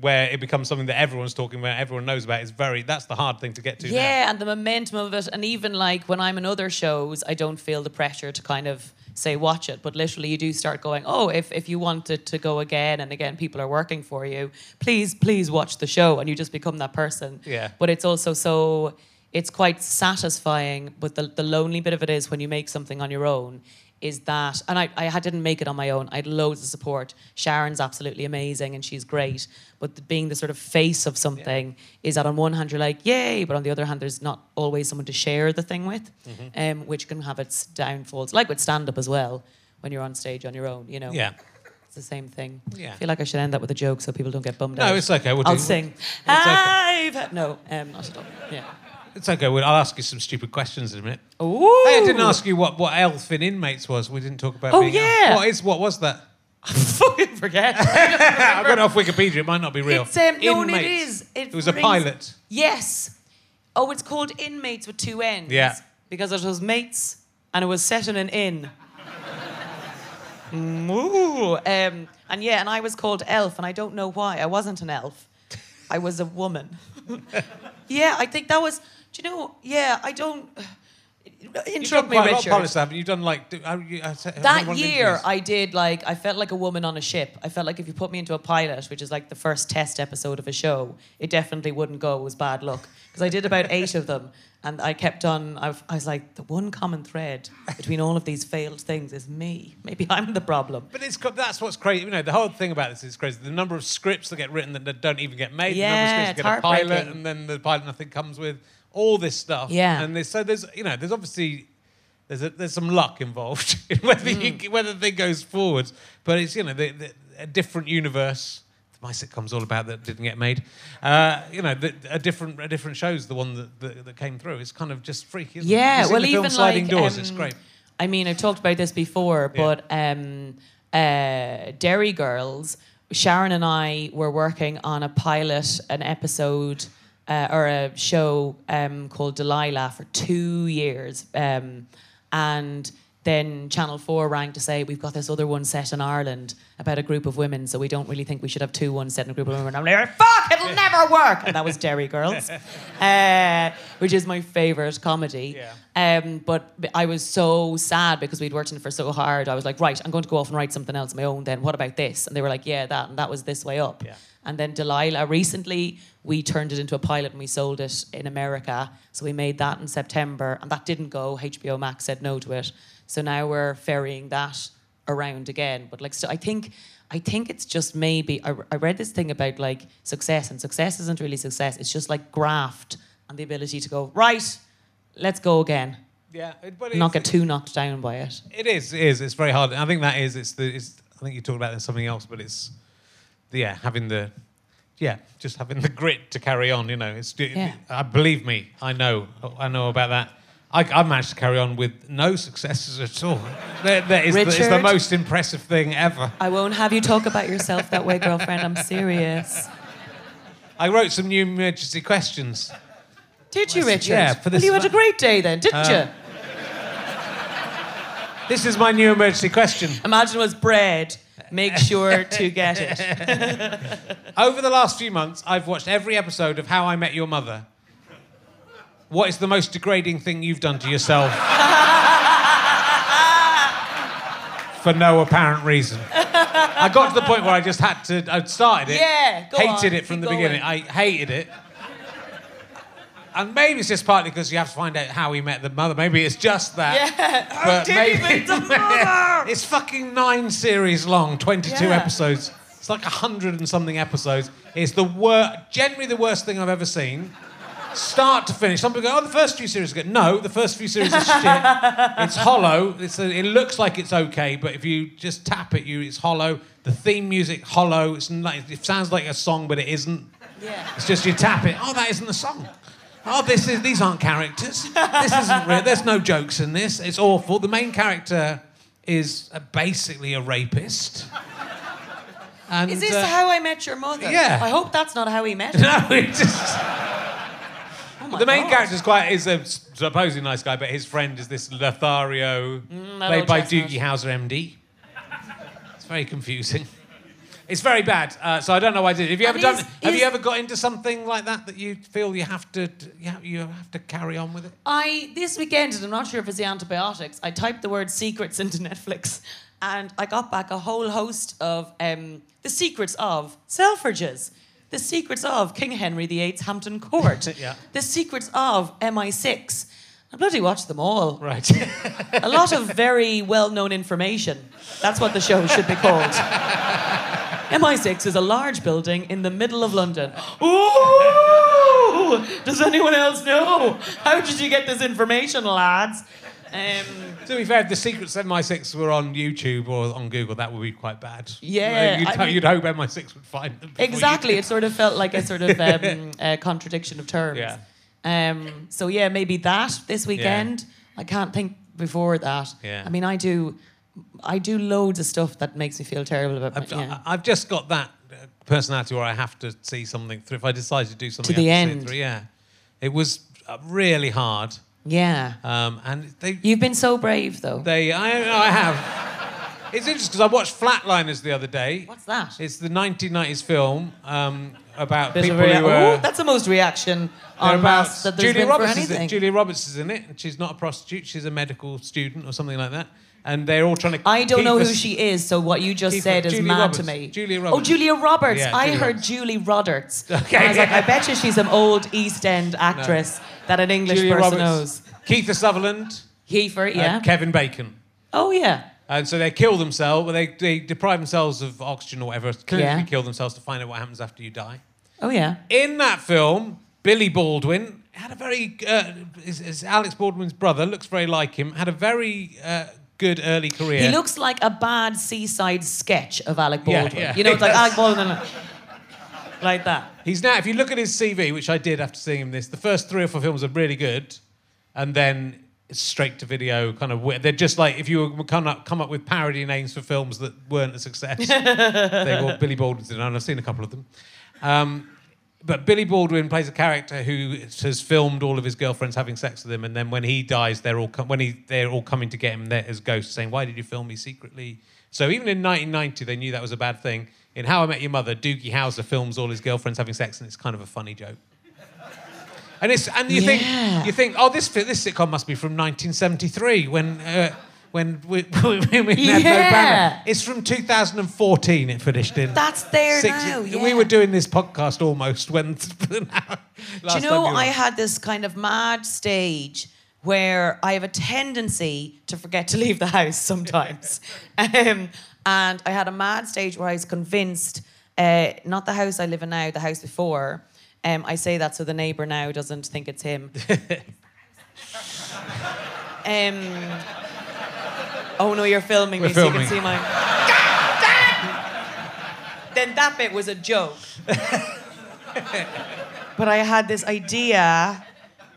where it becomes something that everyone's talking about, everyone knows about, is very. That's the hard thing to get to. now. Yeah, and the momentum of it, and even like when I'm in other shows, I don't feel the pressure to kind of say watch it, but literally you do start going, oh, if if you want it to go again and again, people are working for you. Please, please watch the show, and you just become that person. Yeah. But it's also so it's quite satisfying. But the the lonely bit of it is when you make something on your own. Is that, and I, I didn't make it on my own. I had loads of support. Sharon's absolutely amazing and she's great. But the, being the sort of face of something is that on one hand you're like, yay, but on the other hand, there's not always someone to share the thing with, Mm-hmm. um, which can have its downfalls. Like with stand up as well, when you're on stage on your own, you know. Yeah. It's the same thing. Yeah. I feel like I should end that with a joke so people don't get bummed out. No, it's okay. We'll I'll do- sing. okay. I've had-" No, um, not at all. Yeah. It's okay. Well, I'll ask you some stupid questions in a minute. Ooh. Hey, I didn't ask you what, what elf in Inmates was. We didn't talk about. Oh, being elf. yeah. What is? What was that? fucking forget. I've got it off Wikipedia. It might not be real. It's, um, no, it is. It, It was a pilot. Yes. Oh, it's called Inmates with two N's. Yeah. Because it was mates and it was set in an inn. Mm, Ooh. Um, and yeah, and I was called Elf, and I don't know why. I wasn't an elf. I was a woman. yeah, I think that was. Do you know? Yeah, I don't. You've done Interrupt me, quite a lot of Richard. pilots, haven't you? You've done like. do- how you- I That many one of these year. I did like I felt like a woman on a ship. I felt like if you put me into a pilot, which is like the first test episode of a show, it definitely wouldn't go. It was bad luck because I did about eight of them, and I kept on. I, I was like, the one common thread between all of these failed things is me. Maybe I'm the problem. But it's that's what's crazy. You know, the whole thing about this is crazy. The number of scripts that get written that don't even get made. the number of Yeah, scripts that get a pilot, and then the pilot nothing comes with all this stuff. Yeah. And there's, so there's you know there's obviously there's a, there's some luck involved in whether Mm. you, whether the thing goes forward. But it's you know the, the, a different universe. My sitcom's all about that didn't get made. Uh, you know, the, a different a different show's the one that, that, that came through. It's kind of just freaky. Isn't Yeah, it? Well, the film even sliding like doors. um, it's great. I mean, I've talked about this before, Yeah. but um, uh, Derry Girls, Sharon and I were working on a pilot, an episode uh, or a show um, called Delilah for two years, um, and then Channel Four rang to say we've got this other one set in Ireland about a group of women, so we don't really think we should have two ones set in a group of women. And I'm like, fuck, it'll never work. And that was Derry Girls, uh, which is my favorite comedy. Yeah. Um, but I was so sad because we'd worked on it for so hard. I was like, right, I'm going to go off and write something else my own. Then what about this? And they were like, yeah, that and that was this way up. Yeah. And then Delilah, recently we turned it into a pilot and we sold it in America. So we made that in September, and that didn't go. HBO Max said no to it. So now we're ferrying that around again. But like, so I think. I think it's just maybe I, I read this thing about like success, and success isn't really success. It's just like graft and the ability to go right. Let's go again Yeah, but not get too knocked down by it. It is. It is. It's very hard. I think that is. It's the. It's. I think you talked about something else, but it's. Yeah, having the. Yeah, just having the grit to carry on. You know, it's. Yeah. I believe me. I know. I know about that. I, I managed to carry on with no successes at all. That, that is the, it's the most impressive thing ever. I won't have you talk about yourself that way, girlfriend. I'm serious. I wrote some new emergency questions. Did you, Richard? Yeah, for well, you had a great day then, didn't Um, This is my new emergency question. Imagine it was bread. Make sure to get it. Over the last few months, I've watched every episode of How I Met Your Mother. What is the most degrading thing you've done to yourself? For no apparent reason. I got to the point where I just had to. I'd started it. Yeah, go hated on, it from the going. beginning. I hated it. And maybe it's just partly because you have to find out how he met the mother. Maybe it's just that. Yeah. But maybe meet the mother? it's fucking nine series long, twenty-two Yeah. episodes. It's like a hundred and something episodes. It's the wor- generally the worst thing I've ever seen. Start to finish. Some people go, oh, the first few series are good. No, the first few series are shit. It's hollow. It's a, it looks like it's okay, but if you just tap it, you it's hollow. The theme music hollow. It's like, it sounds like a song, but it isn't. Yeah. It's just you tap it. Oh, that isn't the song. Oh, this is these aren't characters. This isn't real. There's no jokes in this. It's awful. The main character is uh basically a rapist. And, Is this uh, how I met your mother? yeah. I hope that's not how he met her. No, it just. My the main God. character is quite is a supposedly nice guy, but his friend is this Lothario, Mm, played by chestnut. Doogie Howser, MD. It's very confusing. It's very bad. Uh, so I don't know why I did. it. Have you And ever done? is- have is- you ever got into something like that that you feel you have to you have, you have to carry on with it? I this weekend, and I'm not sure if it's the antibiotics. I typed the word secrets into Netflix, and I got back a whole host of um, the secrets of Selfridges, the secrets of King Henry VIII's Hampton Court, Yeah. the secrets of MI6. I bloody watched them all. Right. A lot of very well-known information. That's what the show should be called. MI6 is a large building in the middle of London. Ooh! Does anyone else know? How did you get this information, lads? Um, to be fair, if the secrets of MI6 were on YouTube or on Google, that would be quite bad. Yeah, You'd, I mean- you'd hope MI6 would find them. exactly. It sort of felt like a sort of um, a contradiction of terms. Yeah. Um, so yeah, maybe that this weekend. I can't think before that. Yeah. I mean, I do, I do loads of stuff that makes me feel terrible about. I've, my, yeah. I've just got that uh, personality where I have to see something through. If I decide to do something, the I have to the end. through. Yeah, it was uh, really hard, yeah. um, and they, You've been so brave, though. they, I, I have. It's interesting because I watched Flatliners the other day. What's that? It's the 1990s film um, about Bit people rea- who are. Ooh, that's the most reaction on about mass that there's Julia been Roberts for is. Julia Roberts is in it. and She's not a prostitute. She's a medical student or something like that. And they're all trying to. I don't know who she is, so what you just said is Julia mad Roberts. to me. Julia Roberts. Oh, Julia Roberts. Yeah, I Julia heard Roberts. Julie Roberts. Okay. And I was like, I bet you she's an old East End actress that an English Julia person Roberts, knows. Keith Sutherland, Heifer, and yeah. Kevin Bacon. oh, yeah. And so they kill themselves, well, they, they deprive themselves of oxygen or whatever, clinically Yeah. kill themselves to find out what happens after you die. Oh, yeah. In that film, Billy Baldwin had a very, uh, is, is Alex Baldwin's brother, looks very like him, had a very uh, good early career. He looks like a bad seaside sketch of Alec Baldwin. yeah. You know, it's like Alec Baldwin. Like that. He's now, if you look at his CV, which I did after seeing him this, the first three or four films are really good, and then straight to video, kind of. weird. They're just like if you were come up, come up with parody names for films that weren't a success. they were Billy Baldwin's in, and I've seen a couple of them. Um, but Billy Baldwin plays a character who has filmed all of his girlfriends having sex with him, and then when he dies, they're all com- when he they're all coming to get him there as ghosts, saying, "Why did you film me secretly?" So even in 1990, they knew that was a bad thing. In How I Met Your Mother, Doogie Howser films all his girlfriends having sex, and it's kind of a funny joke. And it's and you Yeah. think you think, oh, this this sitcom must be from 1973 when. Uh, when we, when we had no Yeah. banner. It's from 2014. It finished in. That's there Six- now. Yeah. We were doing this podcast almost when. Do you know, I had this kind of mad stage where I have a tendency to forget to leave the house sometimes. um, and I had a mad stage where I was convinced, uh, not the house I live in now, the house before. Um, I say that so the neighbour now doesn't think it's him. um, oh no, you're filming We're me so you can see my. then that bit was a joke. But I had this idea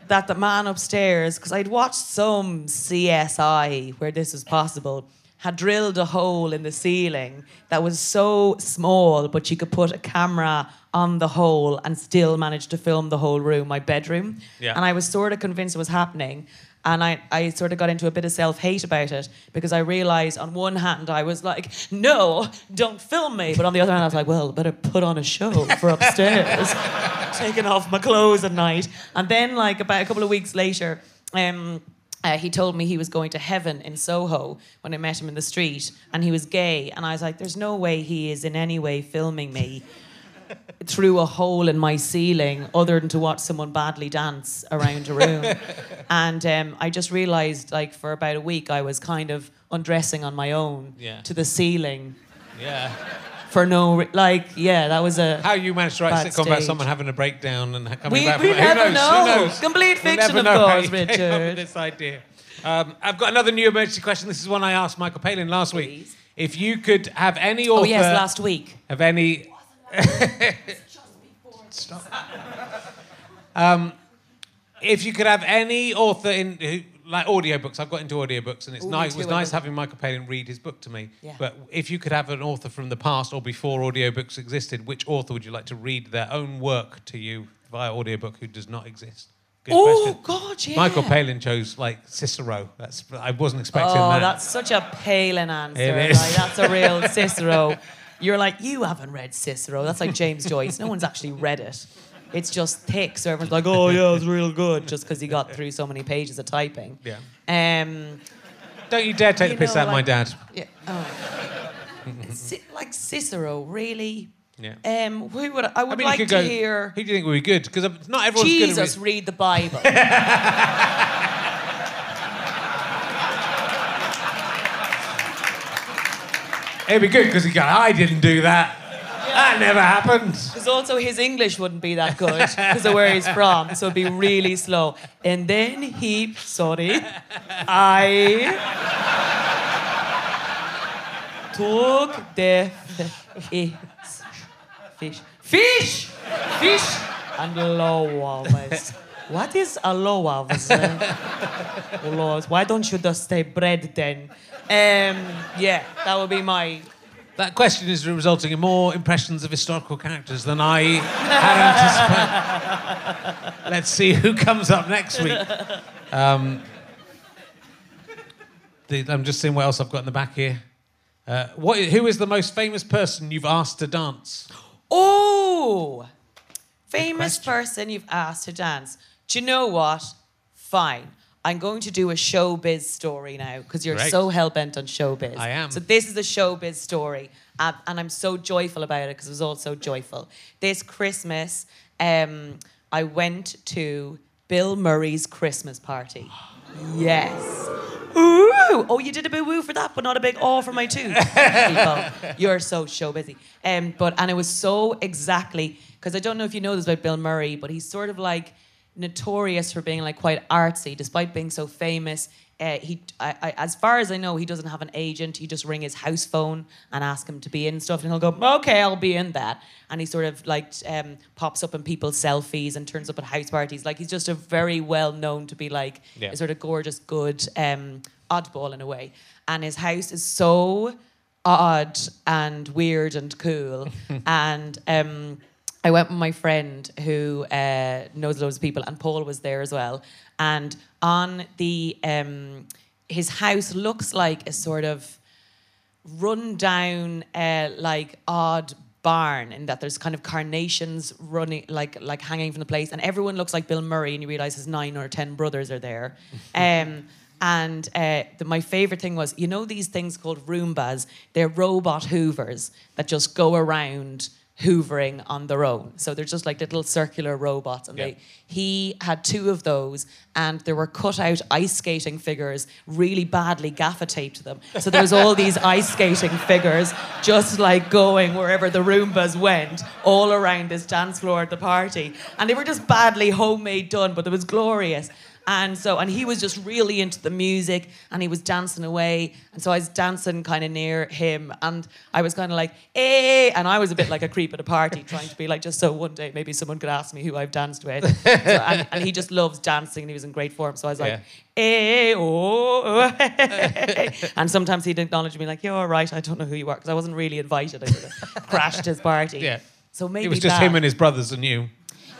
that the man upstairs, because I'd watched some CSI where this was possible, had drilled a hole in the ceiling that was so small, but you could put a camera on the hole and still manage to film the whole room, my bedroom. Yeah. And I was sort of convinced it was happening. And I, I sort of got into a bit of self hate about it because I realized on one hand I was like, no, don't film me. But on the other hand, I was like, well, better put on a show for upstairs. Taking off my clothes at night. And then, like, about a couple of weeks later, um, uh, he told me he was going to heaven in Soho when I met him in the street and he was gay. And I was like, there's no way he is in any way filming me through a hole in my ceiling other than to watch someone badly dance around a room. and um, I just realized, like, for about a week, I was kind of undressing on my own Yeah. to the ceiling. Yeah. for no re- like yeah that was a How you managed to write a sitcom about someone having a breakdown and coming We- back we from it. Who never knows? know. Who knows? Complete We'll fiction, never of course, you came up with Richard. this idea. Um, I've got another new emergency question. This is one I asked Michael Palin last week. If you could have any author oh yes last week of any Stop. um, if you could have any author in who, like audiobooks, I've got into audiobooks, and it's Ooh, nice. It was nice having Michael Palin read his book to me. Yeah. But if you could have an author from the past or before audiobooks existed, which author would you like to read their own work to you via audiobook who does not exist? Good oh question. god yeah Michael Palin chose like Cicero. That's I wasn't expecting oh that. that's such a Palin answer It is. like that's a real Cicero you're like you haven't read Cicero that's like James Joyce no one's actually read it it's just thick so everyone's like oh yeah it's real good just because he got through so many pages of typing Yeah. um Don't you dare take you the piss know, out of my dad. Yeah. Oh. Ci- like Cicero, really? Yeah. Um, who would I, I would I mean, like to go. hear Who do you think would be good? Because not everyone's Jesus good. read the Bible. At re- It'd be good because he'd go. I didn't do that. That never happened. Because also his English wouldn't be that good because of where he's from, so it'd be really slow. And then he, sorry, I took the f- fish, fish, fish, and loaves. What is a loaves? loaves. Why don't you just say bread then? Um, yeah, that would be my That question is resulting in more impressions of historical characters than I had anticipated. Let's see who comes up next week. Um, the, I'm just seeing what else I've got in the back here. Uh, what, who is the most famous person you've asked to dance? Oh, famous person you've asked to dance. Do you know what? Fine. I'm going to do a showbiz story now because you're Great. so hell bent on showbiz. I am. So this is a showbiz story, uh, and I'm so joyful about it because it was all so joyful. This Christmas, um, I went to Bill Murray's Christmas party. Yes. Ooh! Oh, you did a big woo for that, but not a big oh for my tooth. People, you're so show busy. Um, but and it was so exactly because I don't know if you know this about Bill Murray, but he's sort of like notorious for being like quite artsy, despite being so famous. Uh, he, I, I, as far as I know, he doesn't have an agent. He just ring his house phone and ask him to be in stuff, and he'll go, "Okay, I'll be in that." And he sort of like um, pops up in people's selfies and turns up at house parties. Like he's just a very well known to be like Yeah. a sort of gorgeous, good um, oddball in a way. And his house is so odd and weird and cool. and um, I went with my friend who uh, knows loads of people, and Paul was there as well. And on the um, his house looks like a sort of run down, uh, like odd barn in that there's kind of carnations running like like hanging from the place. And everyone looks like Bill Murray and you realize his nine or ten brothers are there. Um and uh, the, my favorite thing was you know these things called Roombas? They're robot hoovers that just go around hoovering on their own so they're just like little circular robots and Yeah. they he had two of those, and there were cut out ice skating figures, really badly gaffer taped to them. So there was all these ice skating figures just like going wherever the Roombas went, all around this dance floor at the party. And they were just badly homemade done, but it was glorious. And so, and he was just really into the music and he was dancing away. And so I was dancing kind of near him and I was kind of like, eh. And I was a bit like a creep at a party, trying to be like, just so one day maybe someone could ask me who I've danced with. So, and, and he just loves dancing and he was in great form. So I was like, eh, oh. and sometimes he'd acknowledge me like, you're all right. I don't know who you are because I wasn't really invited. I sort of crashed his party. Yeah. So maybe It was just that. him and his brothers and you.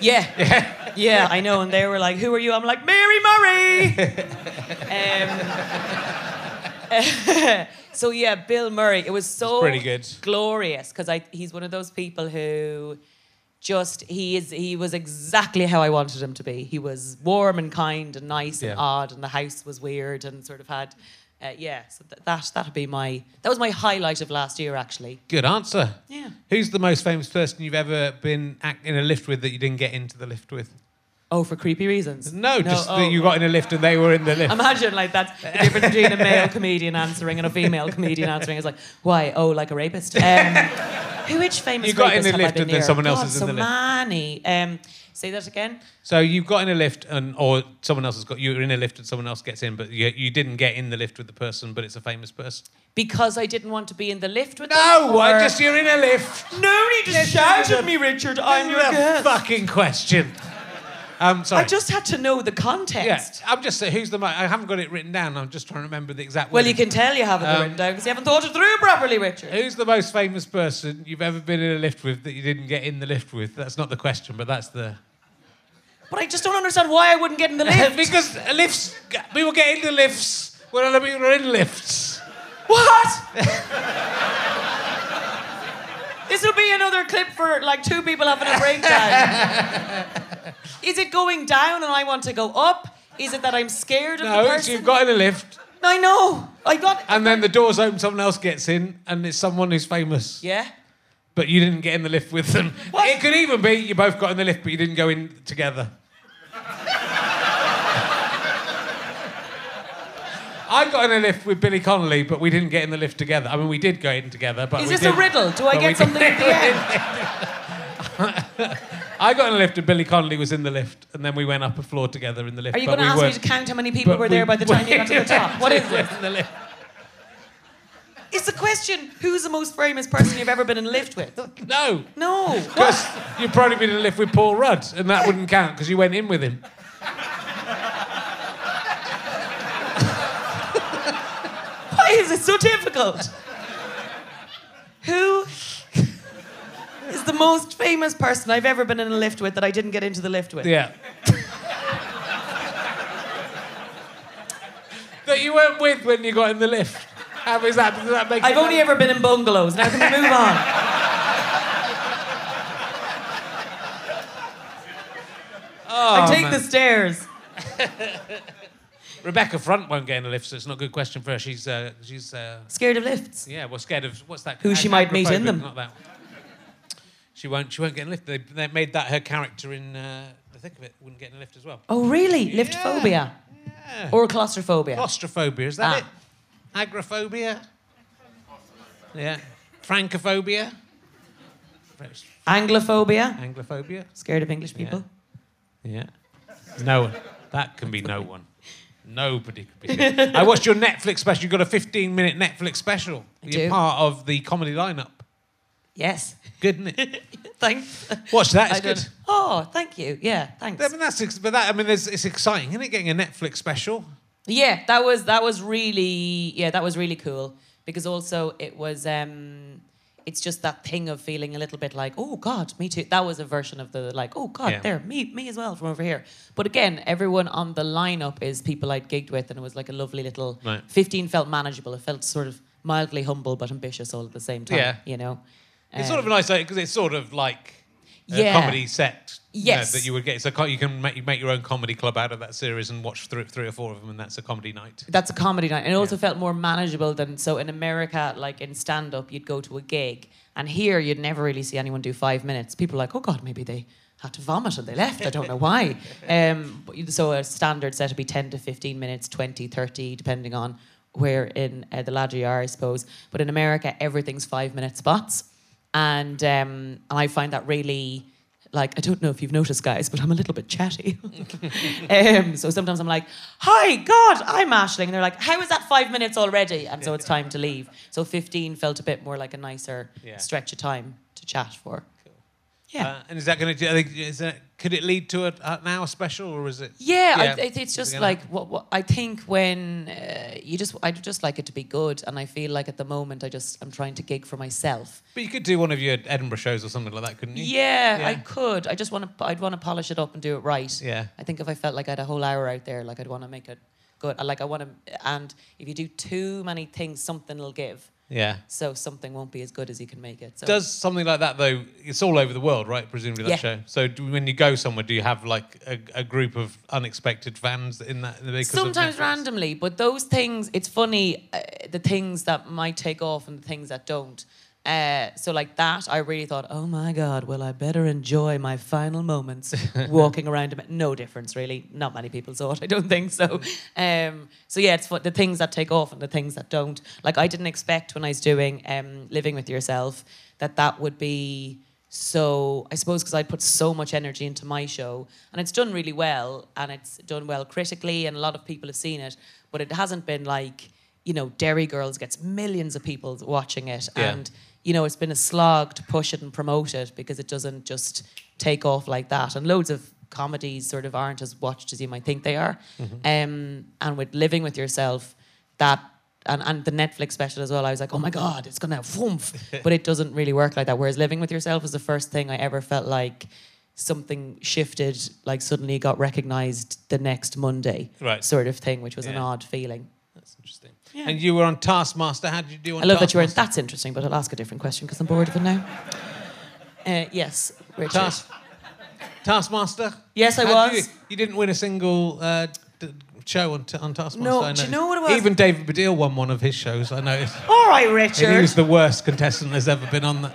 Yeah. yeah. I know. And they were like, Who are you? I'm like, Mary Murray. um, so, yeah, Bill Murray. It was so pretty good. glorious because he's one of those people who just, he is he was exactly how I wanted him to be. He was warm and kind and nice Yeah. and odd, and the house was weird and sort of had. Uh, yeah, so th- that that'd be my that was my highlight of last year actually. Good answer. Yeah. Who's the most famous person you've ever been act- in a lift with that you didn't get into the lift with? Oh, for creepy reasons. No, just oh. that you got in a lift and they were in the lift. Imagine like that's the difference between a male comedian answering and a female comedian answering is like, why? Oh, like a rapist. Um, Who which famous You got in the lift and then someone else God, is in so the lift. So many. Um, say that again. So you've got in a lift, and or someone else has got you're in a lift and someone else gets in, but you, you didn't get in the lift with the person, but it's a famous person. Because I didn't want to be in the lift with them. No, I or- just you're in a lift. No need to shout at me, Richard. I'm your fucking question. Um, sorry. I just had to know the context. yeah, I'm just saying, who's the mo- I haven't got it written down. I'm just trying to remember the exact. Well, you can tell you haven't Um, written down because you haven't thought it through properly, Richard. Who's the most famous person you've ever been in a lift with that you didn't get in the lift with? That's not the question, but that's the. But I just don't understand why I wouldn't get in the lift. because lifts, we people get in the lifts when other people are in lifts. what? this will be another clip for like two people having a breakdown. Is it going down and I want to go up? Is it that I'm scared of the No, so person? you've got in a lift, I know. I got. and then the doors open, someone else gets in, and it's someone who's famous. Yeah. But you didn't get in the lift with them. What? It could even be you both got in the lift, but you didn't go in together. I got in a lift with Billy Connolly, but we didn't get in the lift together. I mean, we did go in together, but Is this a didn't- riddle? Do I get something at the end? I got in a lift and Billy Connolly was in the lift, and then we went up a floor together in the lift. Are you going to we ask me to count how many people were we- there by the time you got to the top? What is this? The the question who's the most famous person you've ever been in a lift with? No, No. because you've probably been in a lift with Paul Rudd, and that wouldn't count because you went in with him. Why is it so difficult? Who is the most famous person I've ever been in a lift with that I didn't get into the lift with? Yeah. that you weren't with when you got in the lift. How is that? Does that make I've only ever been in bungalows. Now can we move on? I take man. the stairs. Rebecca Front won't get in a lift, so it's not a good question for her. She's uh, she's uh, Scared of lifts. yeah, well, scared of what's that? Who she might meet in them. Not that. She won't. She won't get in a lift. They, they made that her character in uh, the thick of it. Wouldn't get in a lift as well. Oh, really? Lift phobia Yeah. or claustrophobia? Claustrophobia is that Ah. it? Agoraphobia. Yeah. Francophobia. Anglophobia. Anglophobia. Scared of English people. Yeah. No one. That can be no one. Nobody could be. scared. I watched your Netflix special. You got a 15 minute Netflix special. I You're do. part of the comedy lineup. Yes. Good, isn't it? Thanks. Watch that. It's I good. don't- Oh, thank you. Yeah, thanks. I mean, that's ex- but that I mean, there's, it's exciting, isn't it? Getting a Netflix special. Yeah, that was that was really yeah, that was really cool because also it was um it's just that thing of feeling a little bit like, oh God, me too. That was a version of the like, oh God, Yeah. there, me, me as well from over here. But again, everyone on the lineup is people I'd gigged with, and it was like a lovely little. Right. Fifteen felt manageable. It felt sort of mildly humble but ambitious all at the same time. Yeah. you know. It's sort of Um, a nice because it's sort of like a Yeah. comedy set. Yes. that you would get. So you can make, you make your own comedy club out of that series and watch three, three or four of them, and that's a comedy night. That's a comedy night. And it also felt more manageable than so in America, like in stand up, you'd go to a gig and here you'd never really see anyone do five minutes. People are like, oh God, maybe they had to vomit and they left. I don't know why. Um, but so a standard set would be 10 to 15 minutes, 20, 30, depending on where in uh, the ladder you are, I suppose. But in America, everything's five minute spots. And, um, and I find that really like I don't know if you've noticed, guys, but I'm a little bit chatty. um, so sometimes I'm like, "Hi, God, I'm Aisling," and they're like, "How is that five minutes already?" And so it's time to leave. So 15 felt a bit more like a nicer Yeah. stretch of time to chat for. Yeah. Uh, and is that going to? Is that could it lead to a, an hour special or is it? Yeah, I, it, it's just it like what, what I think when uh, you just I just like it to be good, and I feel like at the moment I just I'm trying to gig for myself. But you could do one of your Edinburgh shows or something like that, couldn't you? Yeah, I could. I just want to. I'd want to polish it up and do it right. Yeah. I think if I felt like I had a whole hour out there, like I'd want to make it good. Like I want to, and if you do too many things, something will give. Yeah. So something won't be as good as you can make it. So Does something like that though? It's all over the world, right? Presumably that Yeah. show. So do, when you go somewhere, do you have like a, a group of unexpected fans in that? because sometimes randomly, but those things, it's funny. Uh, the things that might take off and the things that don't. Uh, so like that, I really thought, oh my god, well I better enjoy my final moments walking around. a bit." No difference really. Not many people saw it. I don't think so. Um, so yeah, it's the things that take off and the things that don't. Like I didn't expect when I was doing um, living with yourself that that would be so I suppose because I put so much energy into my show and it's done really well and it's done well critically and a lot of people have seen it, but it hasn't been like you know Derry Girls gets millions of people watching it Yeah. and you know it's been a slog to push it and promote it because it doesn't just take off like that and loads of comedies sort of aren't as watched as you might think they are um, and with living with yourself that and, and the Netflix special as well, I was like, oh my God, it's gonna whoomph. but it doesn't really work like that. Whereas living with yourself was the first thing I ever felt like something shifted, like suddenly got recognized the next Monday, Right. sort of thing, which was an odd feeling. That's interesting. And you were on Taskmaster. How did you do on Taskmaster? I love that you were. That's interesting, but I'll ask a different question because I'm bored of it now. Uh, yes, Richard. Task, Taskmaster? Yes, I How did was. You, you didn't win a single uh, d- show on, t- on Taskmaster. No, I do you know. what it was? Even David Baddiel won one of his shows. I noticed. All right, And Richard. he was the worst contestant there's ever been on that.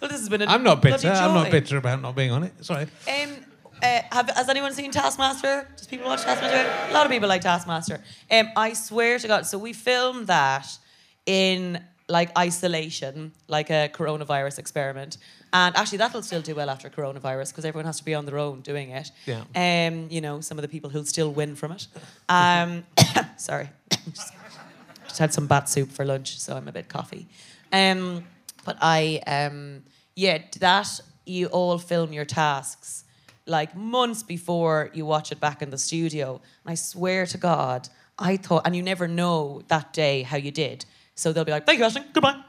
well, this has been a I'm not bitter. I'm not bitter about not being on it. Sorry. Um, uh, have, has anyone seen Taskmaster? Does people watch Taskmaster? A lot of people like Taskmaster. Um, I swear to God. So we filmed that in like isolation, like a coronavirus experiment. And actually, that'll still do well after coronavirus because everyone has to be on their own doing it. Yeah. Um, you know, some of the people who'll still win from it. Um, sorry. just, just had some bat soup for lunch, so I'm a bit coffee. Um, but I, um, yeah, that you all film your tasks like months before you watch it back in the studio. And I swear to God, I thought, and you never know that day how you did. So they'll be like, thank you, Aisling, goodbye.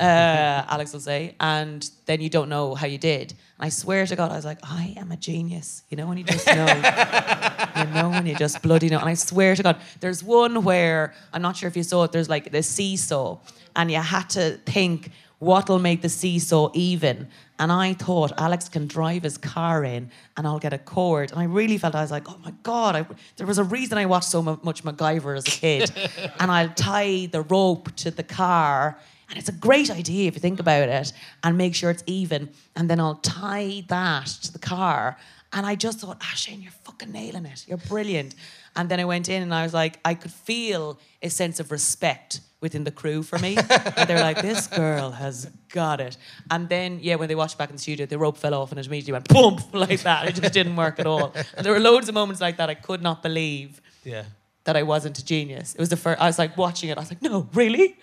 Uh, Alex will say, and then you don't know how you did. And I swear to God, I was like, I am a genius. You know, when you just know you know when you just bloody know. And I swear to God, there's one where I'm not sure if you saw it. There's like the seesaw, and you had to think what'll make the seesaw even. And I thought Alex can drive his car in, and I'll get a cord. And I really felt I was like, oh my God, I, there was a reason I watched so mu- much MacGyver as a kid. and I'll tie the rope to the car. And it's a great idea if you think about it and make sure it's even. And then I'll tie that to the car. And I just thought, ah, Shane, you're fucking nailing it. You're brilliant. And then I went in and I was like, I could feel a sense of respect within the crew for me. and they're like, this girl has got it. And then, yeah, when they watched back in the studio, the rope fell off and it immediately went boom, like that. It just didn't work at all. And there were loads of moments like that I could not believe Yeah. that I wasn't a genius. It was the first, I was like watching it, I was like, no, really?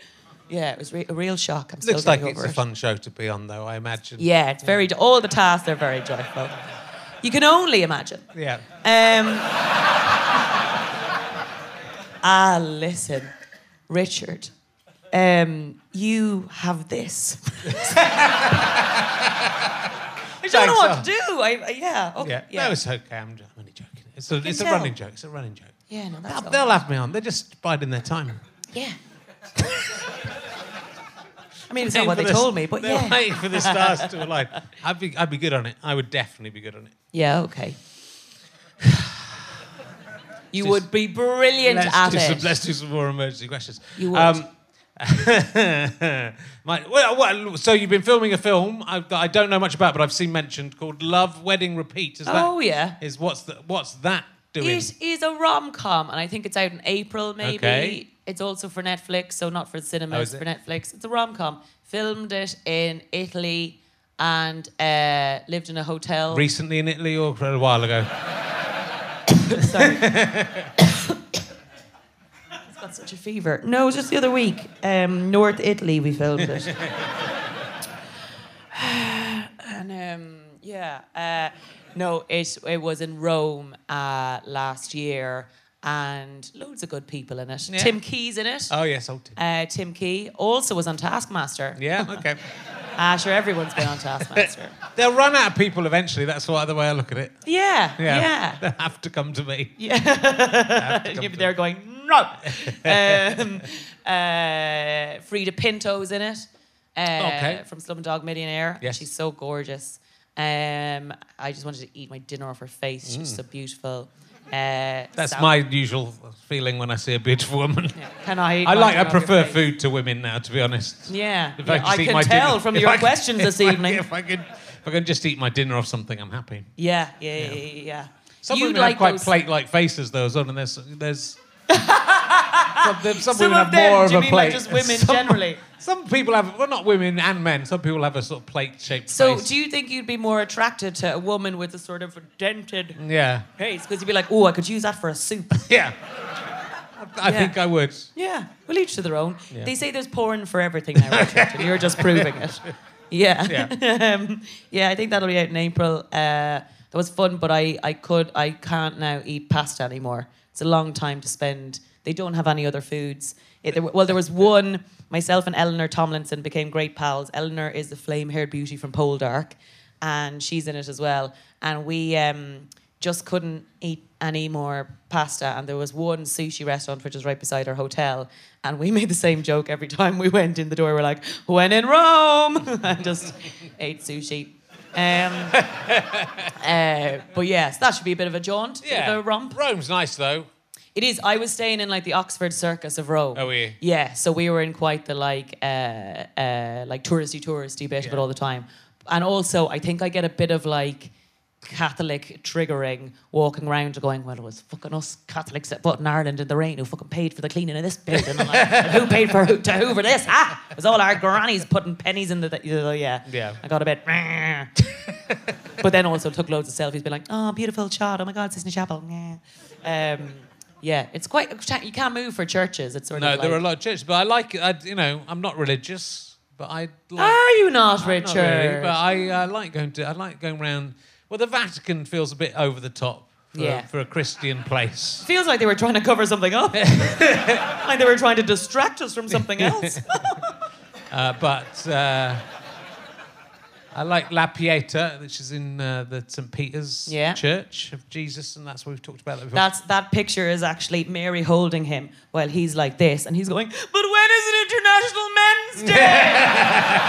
Yeah, it was re- a real shock. I'm still Looks like getting it's a it. fun show to be on, though. I imagine. Yeah, it's very, all the tasks are very joyful. You can only imagine. Yeah. Um, ah, listen, Richard, um, you have this. I don't know what to do. I, I- yeah. Okay. Yeah. Yeah. No, it's okay. I'm, I'm only joking. It's a, it's a tell. running joke. It's a running joke. yeah, no, that's They'll, all. they'll have me on. They're just biding their time. Yeah. I mean, it's not what they told me, but they're yeah. waiting for the stars to align. I'd be, I'd be good on it. I would definitely be good on it. Yeah, okay. You Just- would be brilliant let's at do it. Some, let's do some more emergency questions. You would. Um, my, well, well, so you've been filming a film I, that I don't know much about, but I've seen mentioned called Love Wedding Repeat. Is that. oh that, yeah. Is what's the, what's that doing? It is a rom com, and I think it's out in April. Maybe Okay. It's also for Netflix, so not for Oh, cinemas, for? Netflix. It's a rom com. Filmed it in Italy and uh, lived in a hotel. Recently in Italy or a while ago? Sorry. It's got such a fever. No, it was just the other week. Um, North Italy, we filmed it. and um, yeah, uh, no, it it was in Rome uh, last year, and loads of good people in it. Yeah. Tim Key's in it. Oh yes, oh, Tim. Uh, Tim Key also was on Taskmaster. Yeah, okay. Ah, sure, everyone's been on Taskmaster. They'll run out of people eventually. That's why the way I look at it. Yeah, Yeah, yeah. they'll have to come to me. Yeah. they to And come you'd to going, no. um, uh, Freida Pinto's in it. Uh, Okay. From Slumdog Millionaire. Yes. She's so gorgeous. Um, I just wanted to eat my dinner off her face. She's Mm. so beautiful. Uh, That's sal- my usual feeling when I see a beautiful woman. Can I? I like. I dinner off your prefer food to women now, to be honest. Yeah, If yeah, just I can tell dinner- from your I questions this I- evening. If I could, if I can just eat my dinner off something, I'm happy. Yeah, yeah, yeah, yeah. yeah. Some You'd women like have quite those- plate-like faces, though, as well. And there's there's some, some, Some women have them, more of a mean plate. just women Some- generally? Some people have, well, not women and men. Some people have a sort of plate-shaped So, face. do you think you'd be more attracted to a woman with a sort of dented Yeah, face? Because you'd be like, oh, I could use that for a soup. yeah. I, I Yeah. think I would. yeah, well, each to their own. Yeah. They say there's porn for everything now, Richard, and you're just proving it. Yeah. Yeah. um, yeah, I think that'll be out in April. Uh, that was fun, but I, I could, I can't now eat pasta anymore. It's a long time to spend. They don't have any other foods. It, there, well, there was one. Myself and Eleanor Tomlinson became great pals. Eleanor is the flame-haired beauty from Poldark, and she's in it as well. And we um, just couldn't eat any more pasta. And there was one sushi restaurant which was right beside our hotel, and we made the same joke every time we went in the door. We're like, "When in Rome," and just ate sushi. Um, uh, but yes, that should be a bit of a jaunt, of a romp. Rome's nice though. It is. I was staying in like the Oxford Circus of Rome. Oh, you? Yeah. So we were in quite the like, uh, uh, like touristy, touristy bit of it all the time. And also, I think I get a bit of like Catholic triggering walking around and going, well, it was fucking us Catholics that put in Ireland in the rain who fucking paid for the cleaning of this building. And, like, and who paid for who, to hoover this? Ah, it was all our grannies putting pennies in the. Th- yeah. Yeah. I got a bit. but then also took loads of selfies, being like, oh, beautiful shot. Oh my God, Sistine Chapel. Yeah. Um, yeah, it's quite. You can't move for churches. It's sort No, of. there are a lot of churches, but I like. I, you know, I'm not religious, but I like. Are you not, Not Richard? really, but I uh, like going to. I like going around. Well, the Vatican feels a bit over the top for, Yeah. for a Christian place. Feels like they were trying to cover something up. like they were trying to distract us from something else. Uh, but uh, I like La Pieta, which is in uh, the St. Peter's Yeah. Church of Jesus, and that's what we've talked about that before. That's that picture is actually Mary holding him while he's like this, and he's going, "But when is it International Men's Day?"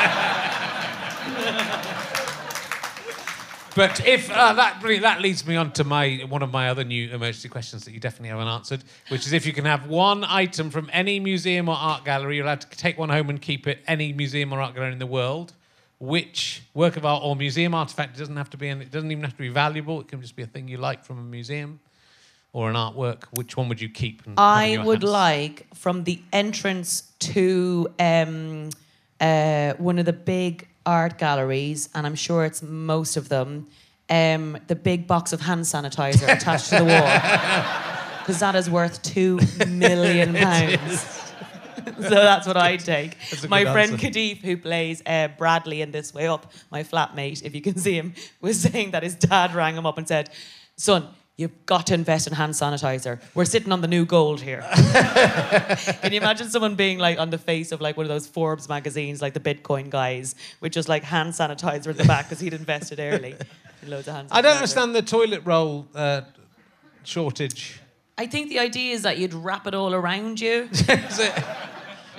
But if uh, that that leads me on to my one of my other new emergency questions that you definitely haven't answered, which is if you can have one item from any museum or art gallery, you're allowed to take one home and keep it. Any museum or art gallery in the world, which work of art or museum artifact it doesn't have to be, and it doesn't even have to be valuable. It can just be a thing you like from a museum or an artwork. Which one would you keep? And I would house? like from the entrance to um, uh, one of the big art galleries, and I'm sure it's most of them, um, the big box of hand sanitizer attached to the wall. Because that is worth two million pounds. so that's what I'd take. My friend answer. Who plays uh, Bradley in This Way Up, my flatmate, if you can see him, was saying that his dad rang him up and said, Son, you've got to invest in hand sanitizer. We're sitting on the new gold here. can you imagine someone being like on the face of like one of those Forbes magazines, like the Bitcoin guys, with just like hand sanitizer in the back because he'd invested early in loads of hand sanitizer? I don't understand the toilet roll uh, shortage. I think the idea is that you'd wrap it all around you.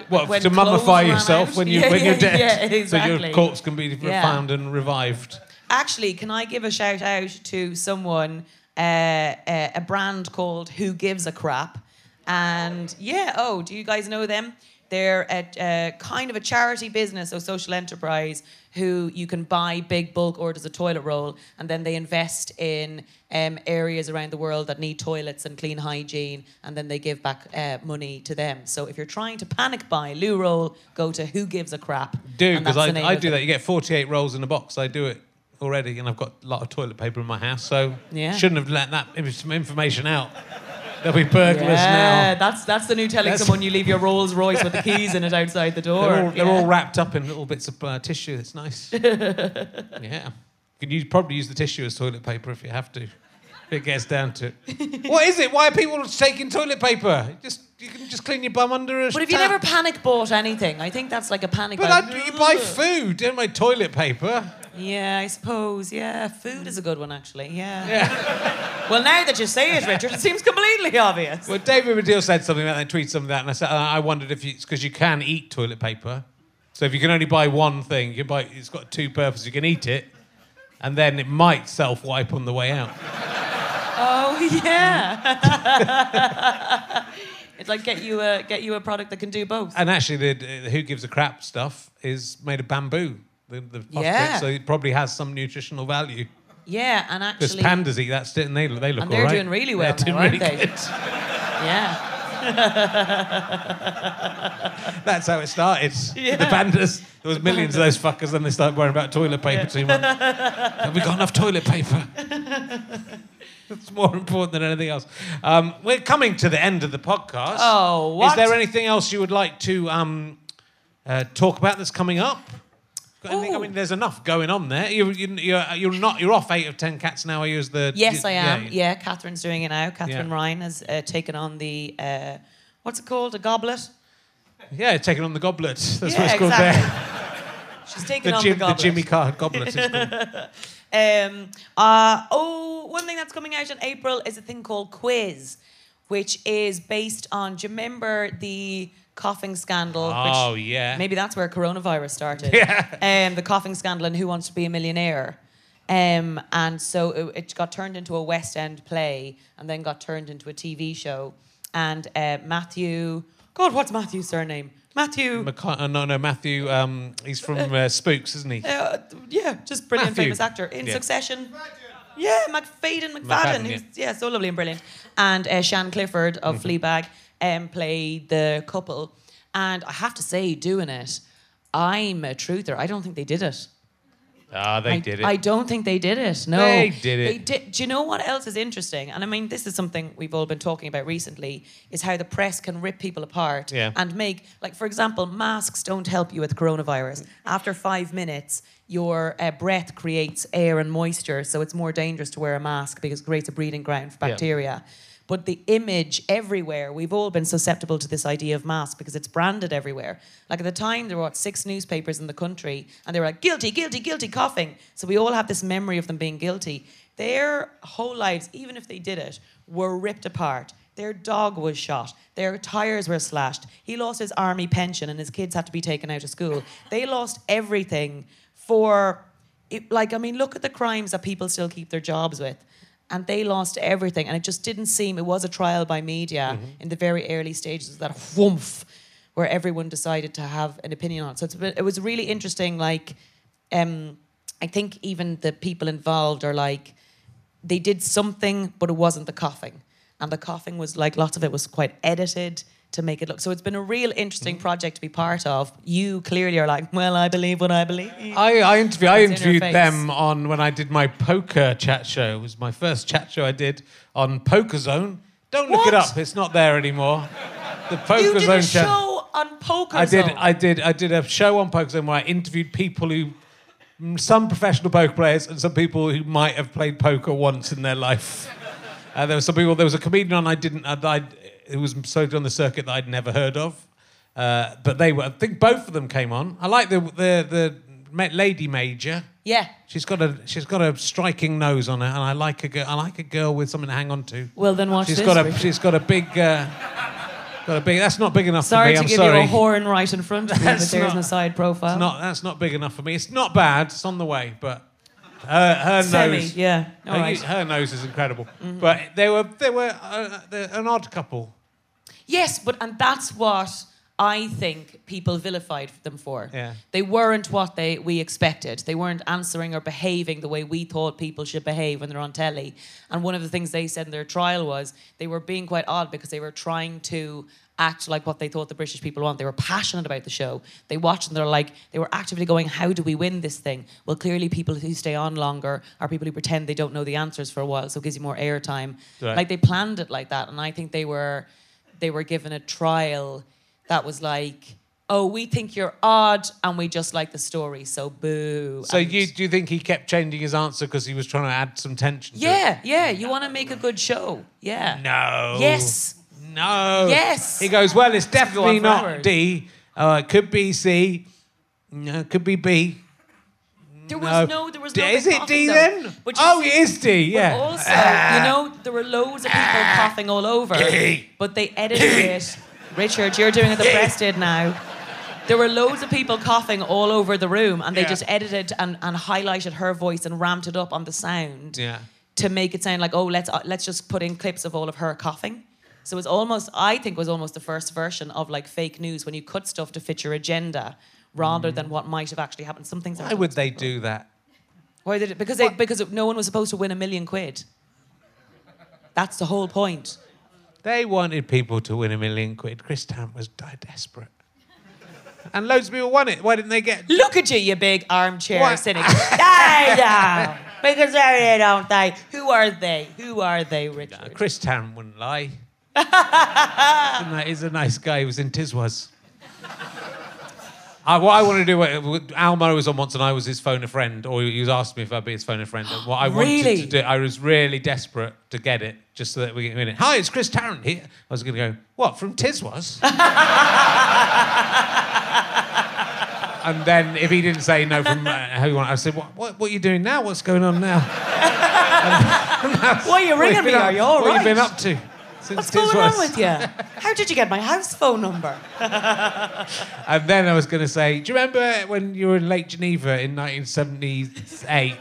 When to mummify yourself when, you, Yeah, when you're yeah, dead? yeah, So your corpse can be found and revived. Actually, can I give a shout out to someone, uh, uh, a brand called Who Gives a Crap? And yeah, oh, do you guys know them? They're a, a kind of a charity business or social enterprise who you can buy big bulk orders of toilet roll and then they invest in um, areas around the world that need toilets and clean hygiene and then they give back uh, money to them. So if you're trying to panic buy loo roll, go to Who Gives a Crap. Do because I, I do that. You get 48 rolls in a box. I do it already, and I've got a lot of toilet paper in my house, so Yeah. shouldn't have let that some information out. There'll be burglars Yeah, now. that's that's the new telling That's- someone you leave your Rolls Royce with the keys in it outside the door. They're all, they're Yeah. all wrapped up in little bits of uh, tissue. It's nice. yeah. You can use, probably use the tissue as toilet paper if you have to. It gets down to it. what is it? Why are people taking toilet paper? Just you can just clean your bum under a But if you tap. never panic bought anything, I think that's like a panic. But buy. I, you buy food, don't buy toilet paper. Yeah, I suppose. Yeah, food is a good one actually. Yeah. Yeah. Well, now that you say it, Richard, it seems completely obvious. Well, David Baddiel said something about that, and tweeted something like that, and I said, I wondered if it's because you can eat toilet paper. So if you can only buy one thing, you buy, it's got two purposes. You can eat it, and then it might self wipe on the way out. Oh yeah. it's like get you a get you a product that can do both. And actually, the, the Who Gives a Crap stuff is made of bamboo. The, the Yeah. bit, so it probably has some nutritional value. Yeah, and Because actually, pandas eat that, st- and they, they look and all they're right. doing really well They're doing now, really aren't they? good. yeah. That's how it started. The pandas. There was millions of those fuckers, then they started worrying about toilet paper too much. Have we got enough toilet paper? It's more important than anything else. Um, we're coming to the end of the podcast. Oh, Is what? there anything else you would like to um, uh, talk about that's coming up? Got anything? I mean, there's enough going on there. You, you, you're, you're not. You're off eight of ten cats now. Are you as the? Yes, I am. Yeah, Katherine's doing it now. Katherine Yeah. Ryan has uh, taken on the uh, what's it called? A goblet. yeah. Taking on the goblet. That's yeah, what it's called exactly. She's taking The, on Jim, the the. Jimmy Carr goblet. Um, uh, oh, one thing that's coming out in April is a thing called Quiz, which is based on. Do you remember the coughing scandal? Oh, yeah. Maybe that's where coronavirus started. Yeah. Um, the coughing scandal and Who Wants to Be a Millionaire. Um, and so it, it got turned into a West End play and then got turned into a TV show. And uh, Matthew, God, what's Matthew's surname? Matthew. McCon- uh, no, no, Matthew. Um, he's from uh, Spooks, isn't he? Uh, yeah, just brilliant, Matthew. famous actor in Yeah. Succession. Yeah, Macfadyen, Macfadyen. Macfadyen, who's, yeah. yeah. so lovely and brilliant. And uh, Sian Clifford of Mm-hmm. Fleabag um, play the couple. And I have to say, doing it, I'm a truther. I don't think they did it. Ah, they I, did it. I don't think they did it. No, They did it. They did. Do you know what else is interesting? And I mean, this is something we've all been talking about recently: is how the press can rip people apart Yeah. and make, like, for example, masks don't help you with coronavirus. After five minutes, your uh, breath creates air and moisture, so it's more dangerous to wear a mask because it creates a breeding ground for Yeah. But the image everywhere, we've all been susceptible to this idea of mask because it's branded everywhere. Like at the time, there were what, six newspapers in the country, and they were like, guilty, guilty, guilty, coughing. So we all have this memory of them being guilty. Their whole lives, even if they did it, were ripped apart. Their dog was shot. Their tires were slashed. He lost his army pension, and his kids had to be taken out of school. They lost everything for, it, like, I mean, look at the crimes that people still keep their jobs with and they lost everything. And it just didn't seem it was a trial by media in the very early stages of that whoomph, where everyone decided to have an opinion on it. So bit- it was really interesting. Like, um, I think even the people involved are like, they did something, but it wasn't the coughing, and the coughing was like lots of it was quite edited to make it look. So it's been a real interesting project to be part of. You clearly are like, well, I believe what I believe. I, I, interview, I in interviewed them on when I did my poker chat show. It was my first chat show I did on Poker Zone. Don't look it up; it's not there anymore. The Poker You did Zone a chat- show on Poker I did. Zone. I did. I did a show on Poker Zone where I interviewed people who, some professional poker players and some people who might have played poker once in their life. Uh, there were some people. There was a comedian on I didn't. I, I it was so on the circuit that I'd never heard of. Uh, but they were. I think both of them came on. I like the the the lady major. yeah. She's got a she's got a striking nose on her, and I like a girl. I like a girl with something to hang on to. Well, then watch She's this. got a Richard. she's got a big. Uh, got a big. That's not big enough Sorry for to me. I'm give you a horn right in front of you, but there's not- no side profile. It's not. That's not big enough for me. It's not bad. It's on the way, but her, her Semi, nose. yeah. Her, right. Mm-hmm. her nose is incredible. But they were they were uh, an odd couple. Yes, but and that's what I think people vilified them for. Yeah. They weren't what they we expected. They weren't answering or behaving the way we thought people should behave when they're on telly. And one of the things they said in their trial was they were being quite odd because they were trying to act like what they thought the British people want. They were passionate about the show. They watched and they're like, they were actively going, how do we win this thing? Well, clearly people who stay on longer are people who pretend they don't know the answers for a while, so it gives you more airtime. Right. Like they planned it like that. And I think they were they were given a trial that was like, oh, we think you're odd and we just like the story, so boo. So And- you do you think he kept changing his answer because he was trying to add some tension? to? Yeah, yeah. You want to make a good show. Yeah. No. Yes. No. Yes. He goes, well, it's definitely not. D. Uh, it could be C. No, it could be B. There was no, there was no. Is it D then? Oh, it is D. Yeah. also, you know, there were loads of people coughing all over, but they edited it. Richard, you're doing it the press did now. There were loads of people coughing all over the room, and they Yeah. just edited and, and highlighted her voice and ramped it up on the sound. Yeah. to make it sound like oh let's uh, let's just put in clips of all of her coughing. So it's almost I think was almost the first version of like fake news when you cut stuff to fit your agenda rather than mm. what might have actually happened. Some things. Why would they do that? Why did it? Because they because no one was supposed to win a million quid. That's the whole point. They wanted people to win a million quid. Chris Tarrant was die desperate. And loads of people won it. Why didn't they get Look at you, you big armchair What? cynic. I know. Because they don't they? Who are they? Who are they, Richard? Chris Tarrant wouldn't lie. He's a nice guy. He was in Tiswas. I, what I want to do, uh, Al Murray was on once and I was his phone a friend, or he was asking me if I'd be his phone a friend. And what I wanted Really? to do, I was really desperate to get it, just so that we get in it. Hi, it's Chris Tarrant here. I was going to go, what, from Tiswas? and then if he didn't say no from uh, how you want, I said, what, what, what are you doing now? What's going on now? Why are you What ringing you me? up- Are you all What have you been up to? Since What's going Tiswas? on with you? How did you get my house phone number? And then I was going to say, do you remember when you were in Lake Geneva in 1978?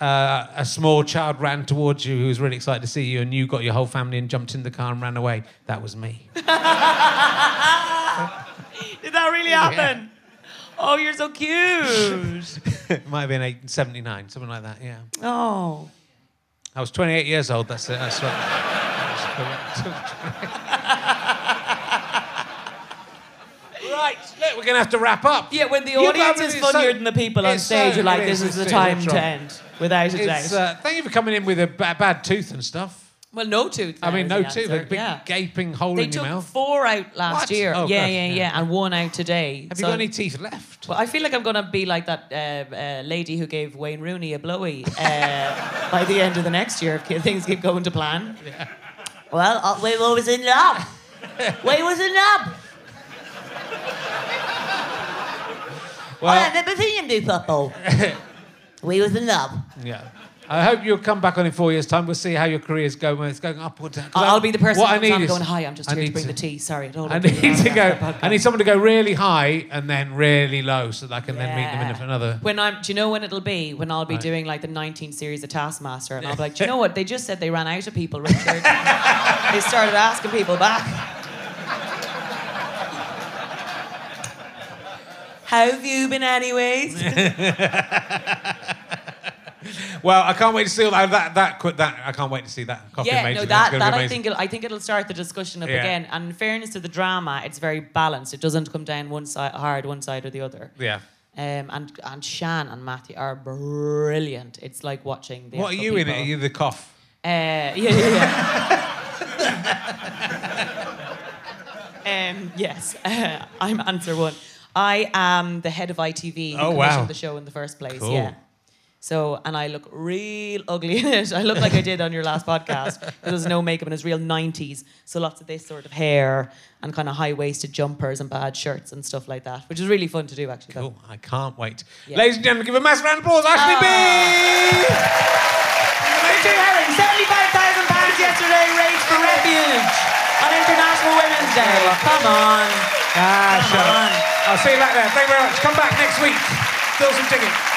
Uh, a small child ran towards you who was really excited to see you, and you got your whole family and jumped in the car and ran away. That was me. Did that really happen? Oh, you're so cute. it might have been 879, something like that. Yeah, Oh. I was 28 years old. That's it. That's right. right. Look, we're going to have to wrap up. Yeah, when the audience is it's so- than the people on stage, so- you're like, this is, the time to end. Without a doubt. Uh, thank you for coming in with a ba- bad tooth and stuff. well, no tooth. I mean, no tooth, a big yeah. gaping hole They in your took mouth. four out last What? year. Oh, yeah, yeah, yeah. yeah, and one out today. Have So- you got any teeth left? Well, I feel like I'm gonna be like that uh, uh, lady who gave Wayne Rooney a blowy uh, by the end of the next year if things keep going to plan. Well, uh, Wayne was in love. Wayne was in love. Well, I've never seen him do football. we was in love. yeah. I hope you'll come back on in four years' time. We'll see how your career's going. When it's going up or down. I'll I- be the person what I need is- going, hi, I'm just I here to bring the tea. Sorry, I don't I need to go. I need someone to go really high and then really low, so that I can then meet them in Yeah. another. When I'm, do you know when it'll be? When I'll be Right. doing like the 19 series of Taskmaster, and I'll be like, do you know what? They just said they ran out of people, Richard. they started asking people back. How have you been, anyways? Well, I can't wait to see that. That that that. I can't wait to see that coffee yeah, mate. no, that, that I think it'll, I think it'll start the discussion up Yeah. again. And in fairness to the drama, it's very balanced. It doesn't come down one side hard, one side or the other. Yeah. Um, and and Sian and Matthew are brilliant. It's like watching. The What are you in it? Are you the cough? Uh, yeah, yeah, yeah. um, yes, I'm answer one. I am the head of ITV Oh, commissioned wow. the show in the first place. Cool. Yeah. So, and I look real ugly in it. I look like I did on your last podcast. There's no makeup and it's real 90s. So lots of this sort of hair and kind of high-waisted jumpers and bad shirts and stuff like that, which is really fun to do actually. though. Cool. I can't wait. Yeah. Ladies and gentlemen, give a massive round of applause, Aisling Bea. Richard Herring, £75,000 yesterday raised for refuge on International Women's Day. Come on. Ah, shut Come up. on. I'll see you back there. Thank you very much. Come back next week. Still some tickets.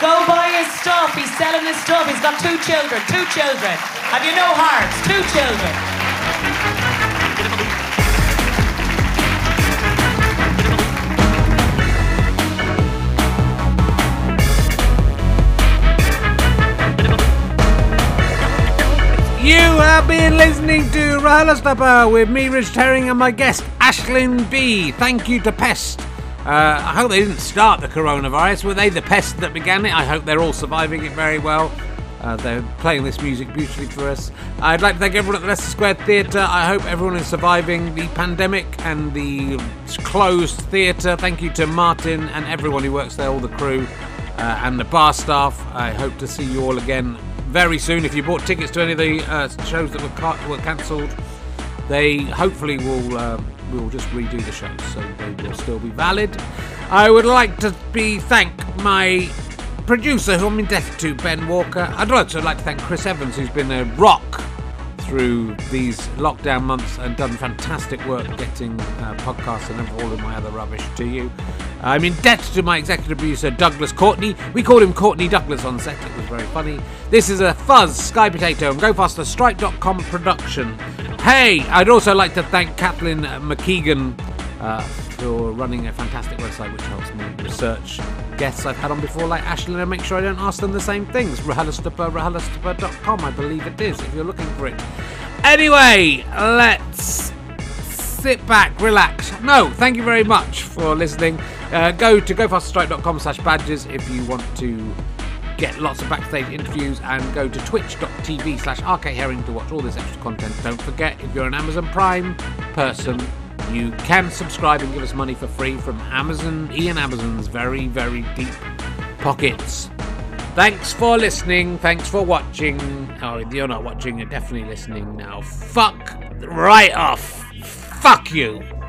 Go buy his stuff. He's selling his stuff. He's got two children. Two children. Have you no hearts? Two children. You have been listening to RHLSTP with me, Rich Herring, and my guest, Aisling Bea. Thank you to Pest. Uh, I hope they didn't start the coronavirus. Were they the pest that began it? I hope they're all surviving it very well. Uh, they're playing this music beautifully for us. I'd like to thank everyone at the Leicester Square Theatre. I hope everyone is surviving the pandemic and the closed theatre. Thank you to Martin and everyone who works there, all the crew uh, and the bar staff. I hope to see you all again very soon. If you bought tickets to any of the uh, shows that were, ca- were cancelled, they hopefully will will just redo the shows, so they will still be valid. I would like to be thank my producer, who I'm indebted to, Ben Walker. I'd also like to thank Chris Evans, who's been a rock through these lockdown months and done fantastic work getting uh, podcasts and all of my other rubbish to you. I'm in debt to my executive producer, Douglas Courtney. We called him Courtney Douglas on set, it was very funny. This is a Fuzz Sky Potato and GoFasterStripe.com production. Hey, I'd also like to thank Kathleen McKeegan uh, for running a fantastic website which helps me research guests I've had on before, like Aisling, and make sure I don't ask them the same things. RHLSTP, RHLSTP.com, I believe it is, if you're looking for it. Anyway, let's sit back, relax. No, thank you very much for listening. Uh, go to gofasterstripe.com slash badges if you want to get lots of backstage interviews and go to twitch.tv slash to watch all this extra content. Don't forget, if you're an Amazon Prime person, you can subscribe and give us money for free from Amazon, Ian Amazon's very, very deep pockets. Thanks for listening. Thanks for watching. Oh, you're not watching, you're definitely listening now. Fuck right off. Fuck you.